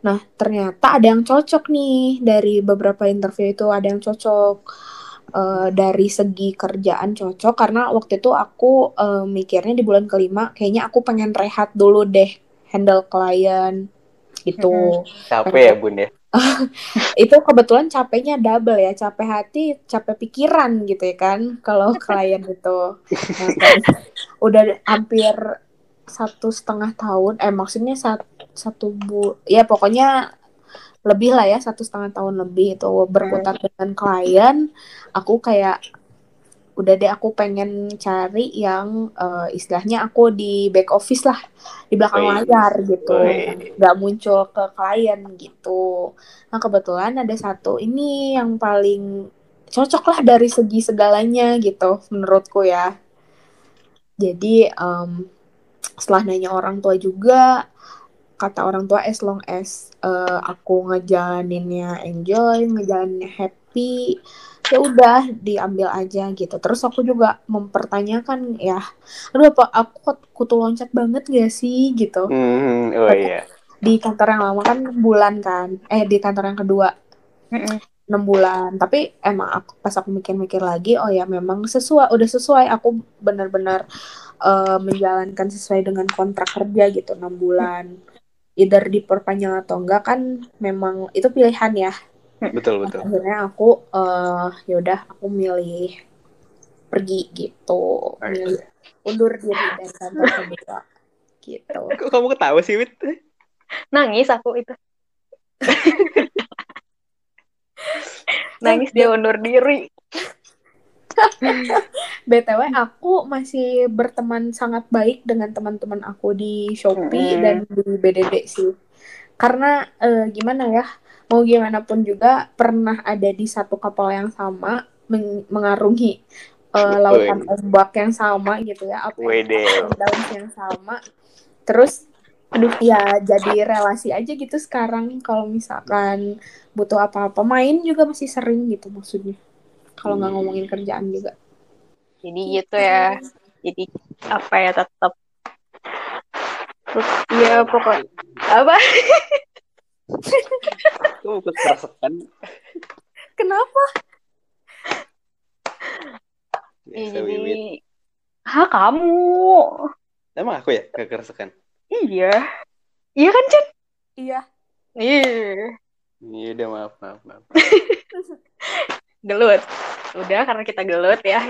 Nah ternyata ada yang cocok nih dari beberapa interview itu ada yang cocok uh, dari segi kerjaan cocok karena waktu itu aku uh, mikirnya di bulan kelima kayaknya aku pengen rehat dulu deh handle klien gitu. Capek ya bun ya? itu kebetulan capeknya double ya capek hati capek pikiran gitu ya kan kalau klien itu nah, udah hampir satu setengah tahun eh maksudnya satu, satu bu ya pokoknya lebih lah ya satu setengah tahun lebih itu berputar hmm. dengan klien aku kayak udah deh aku pengen cari yang uh, istilahnya aku di back office lah di belakang layar gitu. Nggak muncul ke klien gitu. Nah kebetulan ada satu ini yang paling cocok lah dari segi segalanya gitu menurutku ya. Jadi um, setelah nanya orang tua juga kata orang tua as long as uh, aku ngejalaninnya enjoy ngejalaninnya happy ya udah diambil aja gitu. Terus aku juga mempertanyakan ya aduh apa aku kutu loncat banget gak sih? Gitu. Mm, oh iya. di kantor yang lama kan bulan kan eh di kantor yang kedua. Enam bulan. Tapi emang aku pas aku mikir-mikir lagi oh ya memang sesuai udah sesuai. Aku benar-benar uh, menjalankan sesuai dengan kontrak kerja gitu enam bulan. Either diperpanjang atau enggak kan memang itu pilihan ya betul betul akhirnya aku uh, ya udah aku milih pergi gitu milih undur diri dari kantor kedua gitu kok kamu ketawa sih Wit nangis aku itu nangis dia undur diri BTW aku masih berteman sangat baik dengan teman-teman aku di Shopee hmm. dan di BDD sih. Karena uh, gimana ya? Mau gimana pun juga pernah ada di satu kapal yang sama meng mengarungi uh, lautan ombak yang sama gitu ya. Apa daun yang sama. Terus aduh ya jadi relasi aja gitu sekarang. Kalau misalkan butuh apa-apa main juga masih sering gitu maksudnya. Kalau nggak ngomongin kerjaan juga. Jadi gitu ya. Jadi apa ya tetap terus ya pokoknya apa Kamu kekeraskan. Kenapa? Biasa jadi... Hah, kamu. Emang aku ya kekeraskan? Iya. Iya kan, Cen? Iya. Iya. Iya, udah maaf, maaf, maaf. gelut. Udah, karena kita gelut ya.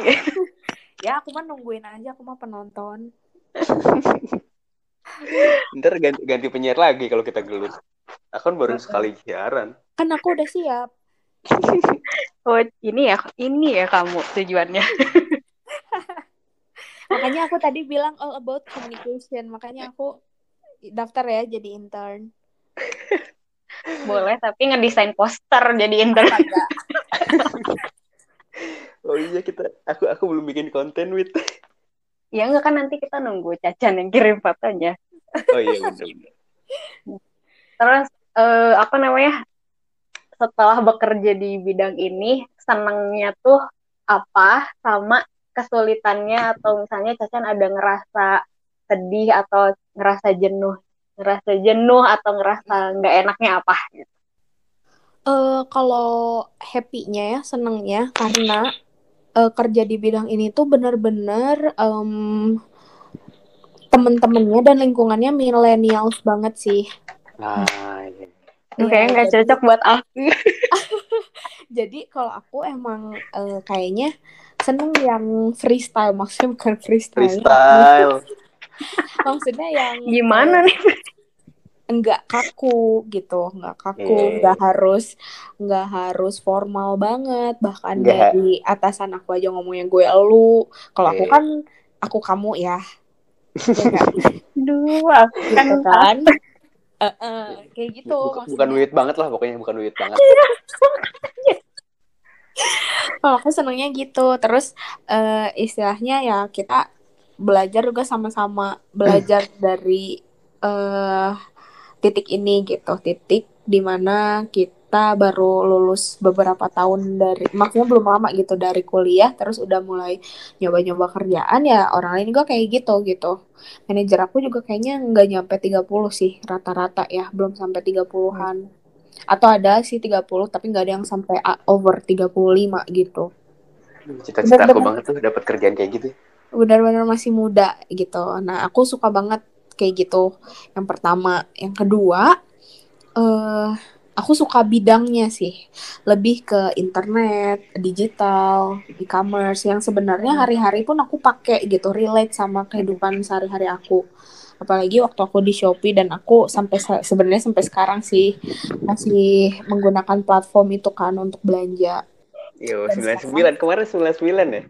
ya, aku mah nungguin aja. Aku mah penonton. Ntar ganti, ganti penyiar lagi kalau kita gelut. Aku kan baru sekali siaran. Kan aku udah siap. oh, ini ya, ini ya kamu tujuannya. makanya aku tadi bilang all about communication. Makanya aku daftar ya jadi intern. Boleh, tapi ngedesain poster jadi intern. oh iya kita, aku aku belum bikin konten with. Ya enggak kan nanti kita nunggu Cacan yang kirim fotonya. Oh iya benar. Terus uh, apa namanya setelah bekerja di bidang ini senangnya tuh apa sama kesulitannya? Atau misalnya Cacan ada ngerasa sedih atau ngerasa jenuh? Ngerasa jenuh atau ngerasa nggak enaknya apa? Gitu uh, kalau happy-nya ya senangnya karena uh, kerja di bidang ini tuh benar-benar um, temen-temennya dan lingkungannya millennials banget sih. Nah, ya, kayaknya nggak cocok buat aku. Jadi kalau aku emang uh, kayaknya seneng yang freestyle. Maksudnya bukan freestyle. Freestyle. Maksudnya yang gimana nih? enggak kaku gitu. Enggak kaku yeah. enggak harus enggak harus formal banget. Bahkan yeah. dari atasan aku aja ngomongnya gue lu kalau yeah. aku kan aku kamu ya, ya Dua, kan, gitu kan uh, uh, kayak gitu bukan, bukan duit banget lah pokoknya bukan duit banget. Kalau aku senengnya gitu terus uh, istilahnya ya kita belajar juga sama-sama belajar dari uh, titik ini gitu titik di mana kita kita baru lulus beberapa tahun dari maksudnya belum lama gitu dari kuliah terus udah mulai nyoba-nyoba kerjaan ya orang lain juga kayak gitu gitu. Manajer aku juga kayaknya nggak nyampe 30 sih rata-rata ya belum sampai 30-an hmm. atau ada sih 30 tapi nggak ada yang sampai over 35 gitu. Cita-cita aku banget tuh dapat kerjaan kayak gitu. Benar-benar masih muda gitu. Nah aku suka banget kayak gitu. Yang pertama. Yang kedua eh uh, aku suka bidangnya sih lebih ke internet digital e-commerce yang sebenarnya Hmm. hari-hari pun aku pakai gitu relate sama kehidupan sehari-hari aku apalagi waktu aku di Shopee dan aku sampai se- sebenarnya sampai sekarang sih masih menggunakan platform itu kan untuk belanja Yo, Dan 99 kemarin 99 ya.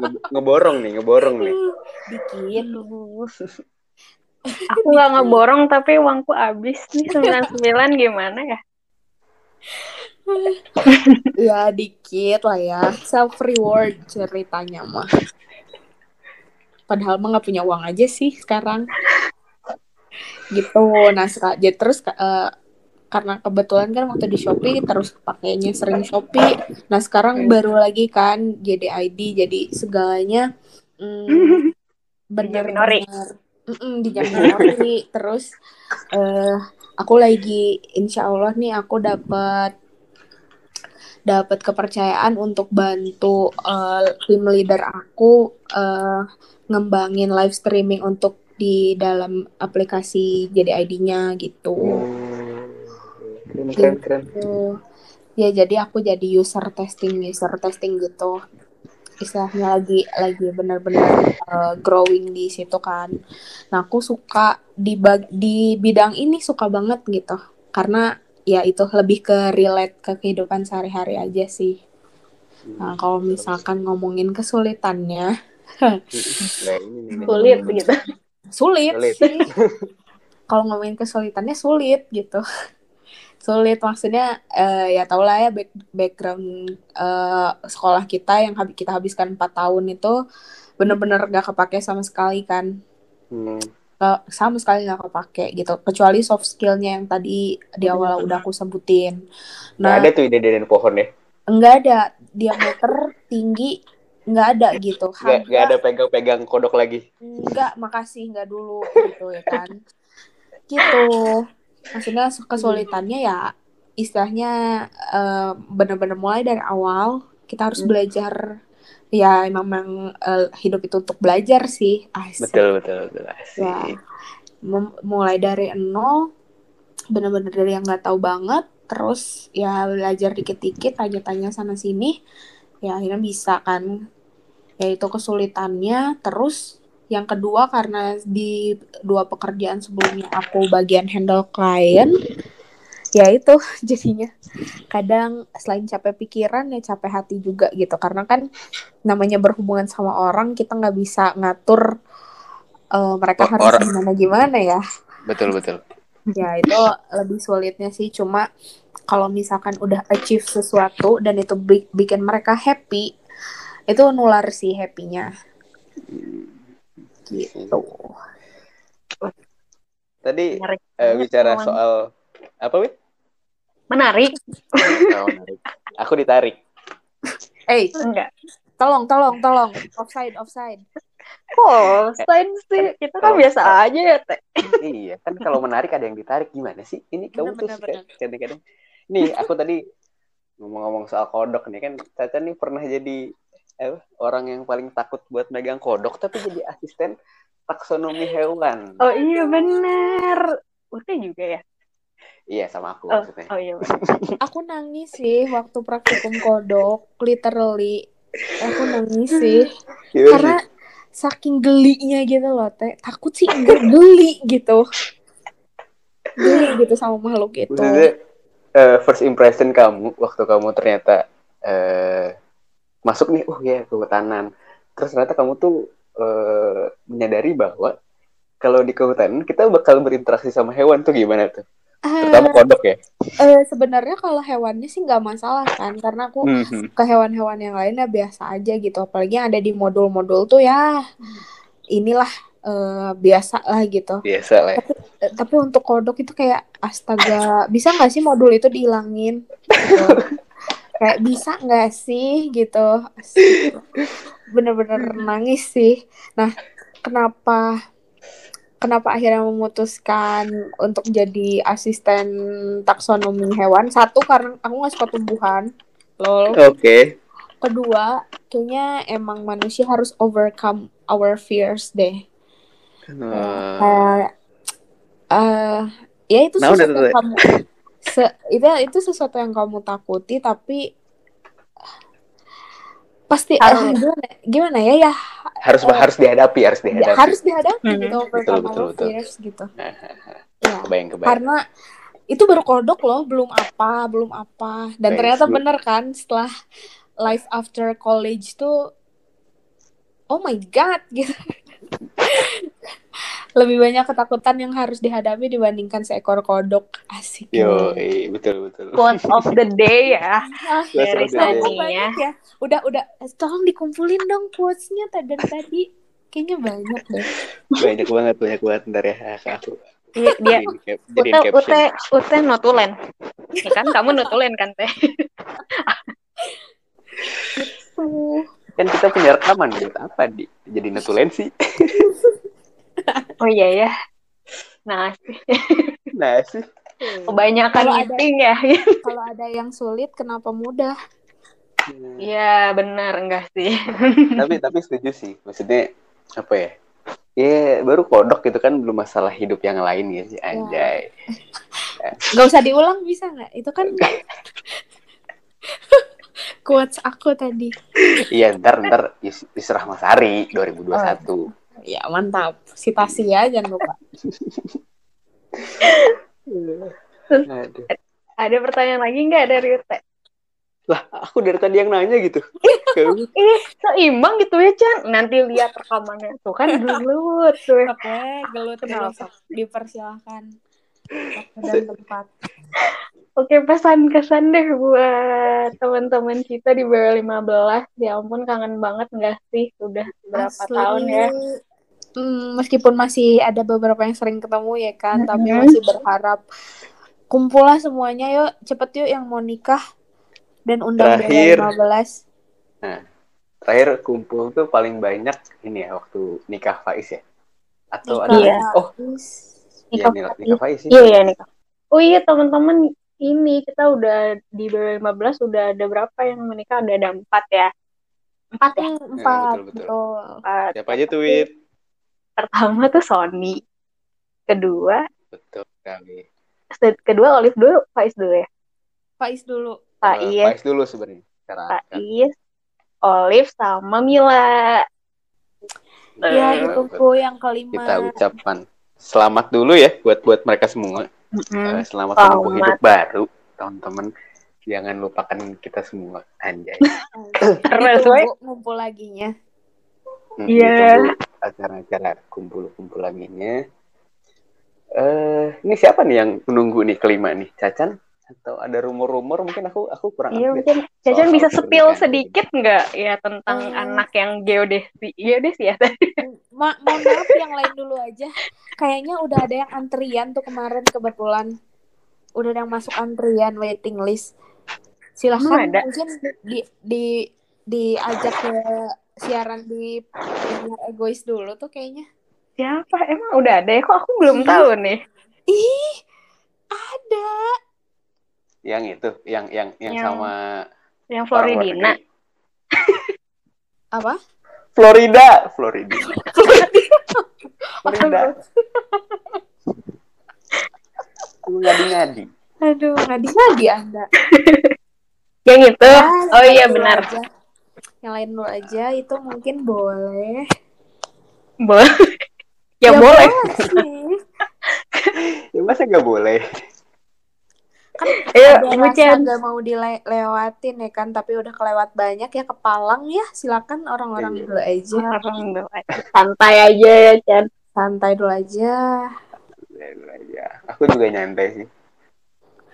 Nge- ngeborong nih, ngeborong nih. dikit Aku nggak ngeborong tapi uangku habis. Nih 99 gimana ya? ya dikit lah ya. Self reward ceritanya mah. Padahal mah nggak punya uang aja sih sekarang. Gitu. Nah jadi terus eh, karena kebetulan kan waktu di Shopee terus pakainya sering Shopee. Nah sekarang baru lagi kan jadi ID jadi segalanya mm, Dijamin benar-benar Mm-mm, dijamin ori terus eh aku lagi insya Allah nih aku dapat dapat kepercayaan untuk bantu eh, tim leader aku eh, ngembangin live streaming untuk di dalam aplikasi jadi ID-nya gitu. Keren, keren, keren. Gitu. Ya jadi aku jadi user testing user testing gitu. Istilahnya lagi lagi benar-benar eh, growing di situ kan. Nah, aku suka di bag- di bidang ini suka banget gitu. Karena ya itu lebih ke relate ke kehidupan sehari-hari aja sih. Nah, kalau misalkan ngomongin kesulitannya, Nah, ini nih. Sulit gitu. sulit, Sulit. sih. kalau ngomongin kesulitannya sulit gitu. Sulit maksudnya eh, ya tau lah ya back- background eh, sekolah kita yang hab- kita habiskan 4 tahun itu bener-bener gak kepake sama sekali kan. Hmm. Sama sekali gak kepake gitu. Kecuali soft skillnya yang tadi di awal udah aku sebutin. Nggak Nah, ada tuh ide-ide pohon ya. nggak ada diameter tinggi nggak ada gitu. Nggak, nggak ada pegang-pegang kodok lagi. Enggak, makasih, enggak dulu gitu ya kan. Gitu. Maksudnya kesulitannya ya istilahnya eh, bener-bener mulai dari awal kita harus Hmm. belajar ya memang eh, hidup itu untuk belajar sih. Asik. Betul, betul, betul. Asik. Ya. Mem- mulai dari nol bener-bener dari yang nggak tahu banget terus ya belajar dikit-dikit tanya-tanya sana sini ya akhirnya bisa kan yaitu kesulitannya terus yang kedua karena di dua pekerjaan sebelumnya aku bagian handle klien ya itu jadinya. Kadang selain capek pikiran ya capek hati juga gitu. Karena kan namanya berhubungan sama orang kita nggak bisa ngatur eh, mereka Oh, harus gimana gimana ya. Betul, betul. ya itu lebih sulitnya sih. Cuma kalau misalkan udah achieve sesuatu dan itu bi- bikin mereka happy itu nular sih happynya gitu Tadi Menarik eh, banget, bicara kawan. soal apa, Wit? Menarik. Oh, menarik. Aku ditarik. eh Enggak. tolong tolong tolong offside offside Oh, sign sih. Kita kan Kalau- biasa aja ya, Teh. iya, kan kalau menarik ada yang ditarik gimana sih? Ini kamu tuh Bener, suka bener, kadang-kadang. Nih, aku tadi ngomong-ngomong soal kodok nih kan Caca nih pernah jadi eh, orang yang paling takut buat megang kodok tapi jadi asisten taksonomi hewan. Oh iya bener. Udah juga ya. Iya, sama aku Oh, maksudnya. oh iya. bener. aku nangis sih waktu praktikum kodok literally aku nangis sih Gimana karena saking gelinya gitu loh teh takut sih enggak geli gitu geli gitu sama makhluk itu Maksudnya eh, first impression kamu waktu kamu ternyata eh, masuk nih, oh ya kehutanan. Terus ternyata kamu tuh eh, menyadari bahwa kalau di kehutanan kita bakal berinteraksi sama hewan tuh gimana tuh? Terutama kodok ya. Eh, sebenarnya kalau hewannya sih nggak masalah kan karena aku Mhm. ke hewan-hewan yang lainnya biasa aja gitu apalagi yang ada di modul-modul tuh ya inilah eh, biasa lah gitu Biasa lah. ya. Eh, tapi untuk kodok itu kayak astaga bisa nggak sih modul itu dihilangin gitu. Kayak bisa nggak sih gitu? Bener-bener nangis sih. Nah kenapa kenapa akhirnya memutuskan untuk jadi asisten taksonomi hewan? Satu karena aku nggak suka tumbuhan. Lol. Oke. kedua kayaknya emang manusia harus overcome our fears deh. Nah, kayak eh ya itu Nah, sesuatu udah. kamu Se itu itu sesuatu yang kamu takuti tapi pasti uh, gimana gimana ya ya harus uh, harus dihadapi harus ya, dihadapi. harus dihadapi Mhm. gitu Betul, betul, betul. fears gitu. Nah, ya kebayang kebayang. karena itu baru kodok loh belum apa belum apa. Dan Guys, ternyata belum- bener kan setelah life after college tuh oh my god gitu lebih banyak ketakutan yang harus dihadapi dibandingkan seekor kodok. Asik yo eh, betul betul. Quote of the day ya. Ah, Dari Tania. banyak ya. Udah udah. Tolong dikumpulin dong quotesnya tadi dari tadi. Kayaknya banyak deh. Banyak banget banyak banget. Ntar ya aku Iya, Dia Ute, Ute, Ute notulen. Ya kan kamu notulen kan teh. tuh kan kita punya rekaman buat apa di jadi netulensi Oh iya ya. Nah, nah sih. Kebanyakan ada- eating ya. kalau ada yang sulit kenapa mudah? Iya benar. Enggak sih. tapi tapi setuju sih. Maksudnya apa ya? Ya baru kodok gitu kan belum masalah hidup yang lain ya sih. Anjay. Nggak usah diulang bisa nggak? Itu kan quotes aku tadi iya ntar ntar dis- diserah Mas Ari 2021 ya mantap citasi ya jangan lupa Aduh. Ada pertanyaan lagi nggak dari Ute? lah aku dari tadi yang nanya gitu Ih, seimbang gitu ya, Chan. Nanti lihat rekamannya. Tuh kan gelut tuh. oke gelut dipersilahkan dan tempat Oke, pesan-kesan deh buat teman-teman kita di bawah 15. Ya ampun, kangen banget nggak sih? Udah berapa Asli. tahun ya? Hmm, meskipun masih ada beberapa yang sering ketemu ya kan, tapi Mhm. masih berharap kumpul lah semuanya yuk, cepet yuk yang mau nikah dan undang Terakhir. Bella 15. terakhir kumpul tuh paling banyak ini ya waktu nikah Faiz ya atau Nikah ada Iya. oh iya Nikah nikah, nikah Faiz sih Iya, iya nih. Oh iya, teman-teman. Ini kita udah di bawah 15 udah ada berapa yang menikah? Udah ada empat ya? Empat ya? Hmm, empat, betul, betul. betul. Empat. siapa aja tuh Wit Pertama tuh Sony. Kedua, betul sekali kedua Olive dulu, Faiz dulu ya. Faiz dulu. Eh, Faiz, Faiz dulu sebenarnya Faiz, Olive sama Mila. Ya, Eh, ditunggu yang kelima. kita ucapkan selamat dulu ya buat buat mereka semua Mm-mm. Eh, selamat menempuh hidup baru teman-teman jangan lupakan kita semua anjay Terus, weh. ngumpul laginya. Hmm, Iya. ditunggu acara-acara kumpul-kumpul laginya eh ini siapa nih yang menunggu nih kelima nih Cacan atau ada rumor-rumor mungkin aku aku kurang Iya, update mungkin Cacan bisa sepil ini. sedikit nggak ya tentang Eh. anak yang geodesi? Geodesi ya? Ma mohon maaf yang lain dulu aja. Kayaknya udah ada yang antrian tuh kemarin kebetulan. Udah ada yang masuk antrian waiting list. Silahkan ada? mungkin di di diajak ke siaran di Penyiar egois dulu tuh kayaknya. Siapa? Emang udah ada ya? Kok aku belum Iya. tahu nih? Ih, ada. Yang itu yang yang yang, Yang sama Yang Floridina. Apa? Florida Florida Florida ngadi-ngadi Aduh, ngadi-ngadi Anda. Yang itu? Ah, oh iya benar. aja. Yang lain dulu aja itu mungkin boleh. Boleh. ya, boleh. sih. ya masa nggak boleh Ayo, ada Bucen. rasa gak mau dilewatin ya kan tapi udah kelewat banyak ya kepalang ya silakan orang-orang Iya. dulu aja Orang dulu aja. Santai aja ya, Chan. santai dulu aja ya aku juga nyantai sih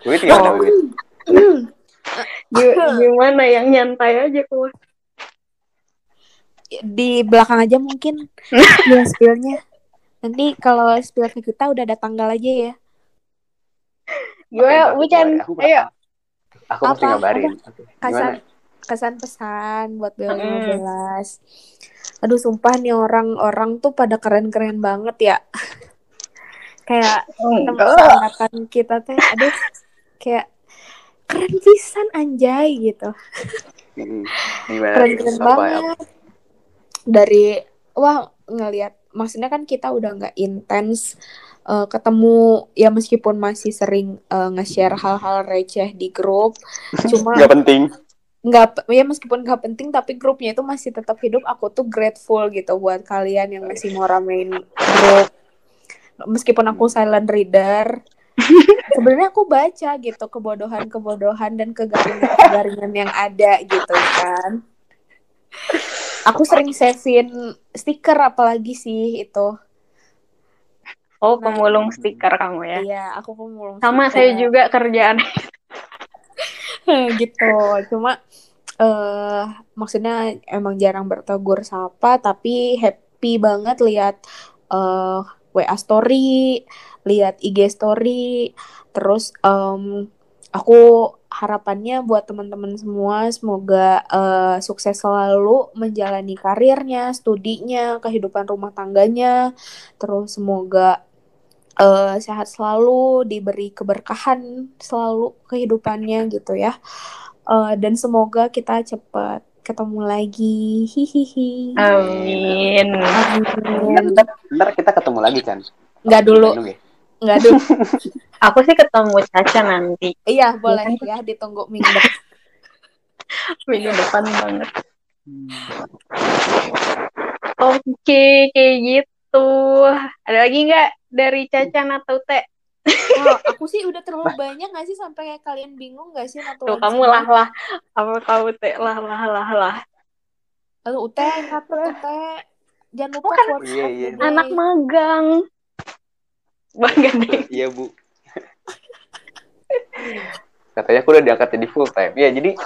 Oh. Wit? Gi- Gimana yang nyantai aja kok? di belakang aja mungkin ya spillnya nanti kalau spill ke kita udah ada tanggal aja ya Oke, Bucen? aku Ayo. aku mesti Apa? ngabarin Oke, kesan gimana kesan pesan buat Bel Mm-mm. 15 aduh sumpah nih orang-orang tuh pada keren-keren banget ya kayak Enggak. angkatan kita teh aduh kayak keren pisan anjay gitu gimana keren keren Apa- banget dari wah ngelihat maksudnya kan kita udah nggak intens uh, ketemu ya meskipun masih sering uh, nge-share hal-hal receh di grup cuma nggak penting. nggak ya meskipun nggak penting tapi grupnya itu masih tetap hidup aku tuh grateful gitu buat kalian yang masih mau ramein grup. Meskipun aku silent reader sebenarnya aku baca gitu kebodohan-kebodohan dan kegaringan-kegaringan yang ada gitu kan. Aku sering savein stiker apalagi sih itu oh nah, pemulung stiker kamu ya? Iya aku pemulung sama stiker. saya juga kerjaan. Gitu cuma uh, maksudnya emang jarang bertegur sapa tapi happy banget lihat uh, eh, WA story lihat IG story. Terus um, aku harapannya buat teman-teman semua semoga uh, sukses selalu menjalani karirnya, studinya, kehidupan rumah tangganya, terus semoga uh, sehat selalu, diberi keberkahan selalu kehidupannya gitu ya. Uh, dan semoga kita cepat ketemu lagi. Hihihi. Amin. Amin. Ntar, kita ketemu lagi kan? Enggak dulu. Enggak dulu. Aku sih ketemu Caca nanti. Iya, boleh ya ditunggu minggu depan. minggu depan banget. Hmm. Oke, okay, kayak gitu. Ada lagi nggak dari Caca atau Teh? Oh, aku sih udah terlalu banyak gak sih sampai kayak kalian bingung gak sih Tuh, kamu lah lah. Apa kamu teh lah lah lah lah. Lalu Ute, apa Ute? Jangan lupa kan iya, iya. anak magang. Bangga deh. Iya, Bu. Katanya aku udah diangkat jadi full time. Ya, jadi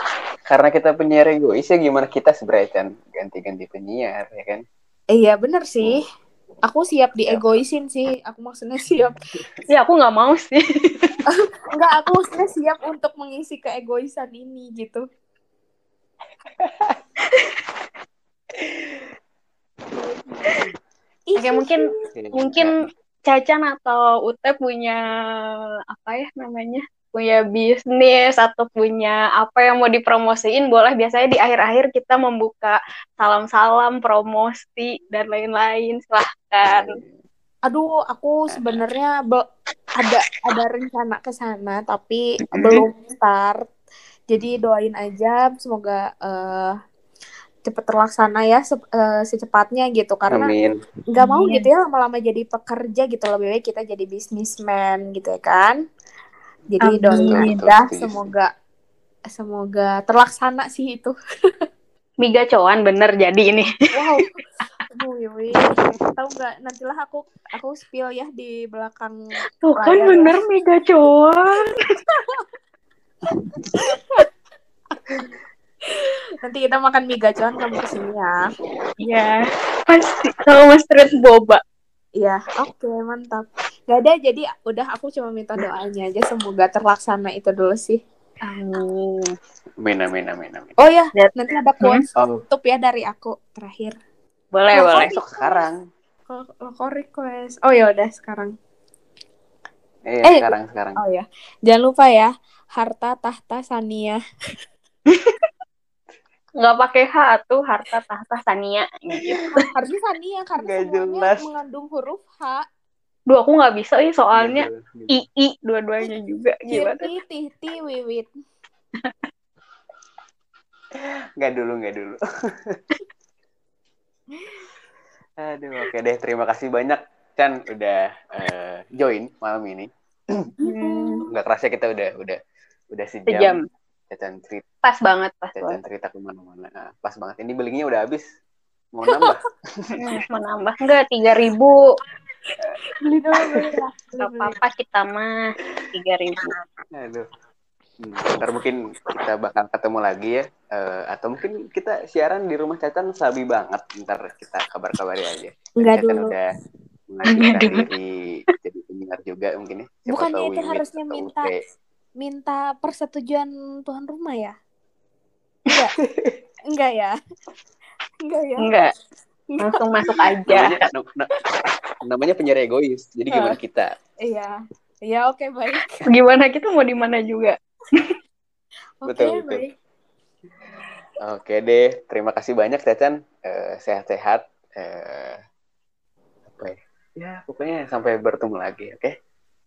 karena kita penyiar egois ya gimana kita sebenarnya kan ganti-ganti penyiar ya kan? Iya, bener sih. Hmm aku siap diegoisin sih. Aku maksudnya siap. Ya aku nggak mau sih. Nggak aku maksudnya siap untuk mengisi keegoisan ini gitu. Oke mungkin mungkin Cacan atau Ute punya apa ya namanya punya bisnis atau punya apa yang mau dipromosiin boleh biasanya di akhir-akhir kita membuka salam-salam promosi dan lain-lain. Silahkan aduh aku sebenarnya ada ada rencana ke sana tapi belum start. Jadi doain aja semoga uh, cepet terlaksana ya se uh, secepatnya gitu. Karena nggak mau gitu ya lama-lama jadi pekerja gitu. Lebih baik kita jadi bisnismen gitu ya kan. Jadi doain aja semoga semoga terlaksana sih itu. Miga cowan bener jadi ini. Wow. Wih, tahu nggak nantilah aku aku spill ya di belakang tuh kan ya. bener. Miga cowan nanti kita makan mie gacuan kamu ke sini ya iya pasti sama street boba Iya, oke, okay, mantap. Gak ada, jadi udah aku cuma minta doanya aja semoga terlaksana itu dulu sih. Amin. Amin, amin, amin, amin. Oh ya, nanti ada quotes hmm? oh. ya dari aku terakhir. Boleh, boleh. Besok sekarang. Kok request. Oh ya udah sekarang. Eh, eh, sekarang, sekarang. Oh ya, jangan lupa ya, harta tahta Sania. nggak pakai H tuh harta tahta Sania gitu. Harusnya Sania karena gak semuanya jelas. mengandung huruf H. Duh aku nggak bisa nih soalnya I I dua-duanya juga gimana? Titi Titi Wiwit. Nggak dulu nggak dulu. Aduh oke deh terima kasih banyak Chan udah uh, join malam ini. Nggak kerasa kita udah udah udah sejam. sejam Cacan cerita. Pas banget, pas Cacan banget. cerita ke mana-mana. Nah, pas banget. Ini belinya udah habis. Mau nambah? Mau nambah. Enggak, tiga ribu. Beli dulu, beli apa-apa kita mah. Tiga ribu. Aduh. Hmm, ntar mungkin kita bakal ketemu lagi ya. Uh, atau mungkin kita siaran di rumah Cacan sabi banget. Ntar kita kabar-kabari aja. Enggak dulu. udah diri jadi penyiar juga mungkin ya. Siapa Bukannya itu harusnya minta minta persetujuan tuan rumah ya? Enggak. Enggak ya? Enggak ya? Enggak. Langsung masuk aja. Namanya, namanya penyiar egois. Jadi gimana kita? Iya. Iya, oke okay, baik. Gimana kita mau di mana juga. oke, okay, baik. Oke deh, terima kasih banyak Cacan. Uh, sehat-sehat. Uh, ya pokoknya sampai bertemu lagi oke okay?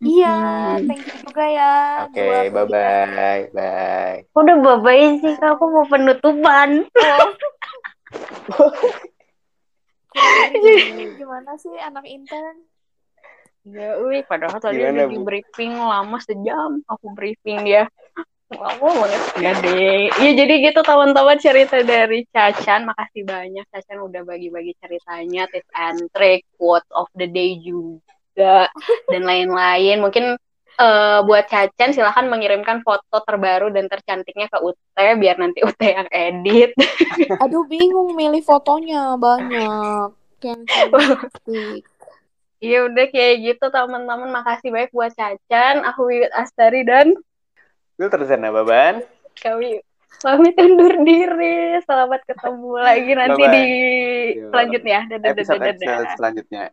Iya, thank you juga ya. Oke, okay, bye bye, bye. Udah bye bye sih, aku mau penutupan. Oh. Gimana sih anak intern? Ya, wih, padahal tadi udah di briefing lama sejam. Aku briefing dia. Lama banget. Ya deh. Iya, jadi gitu teman-teman cerita dari Cacan. Makasih banyak Cacan udah bagi-bagi ceritanya, tips and trick, quote of the day juga dan lain-lain. Mungkin uh, buat Cacan silahkan mengirimkan foto terbaru dan tercantiknya ke UT biar nanti UT yang edit. Aduh bingung milih fotonya banyak. Iya udah kayak gitu teman-teman. Makasih banyak buat Cacan. Aku Wiwit Astari dan Gue Terzana Baban. Kami pamit undur diri. Selamat ketemu lagi nanti Bye -bye. di selanjutnya. Dadah, dadah, dadah. selanjutnya.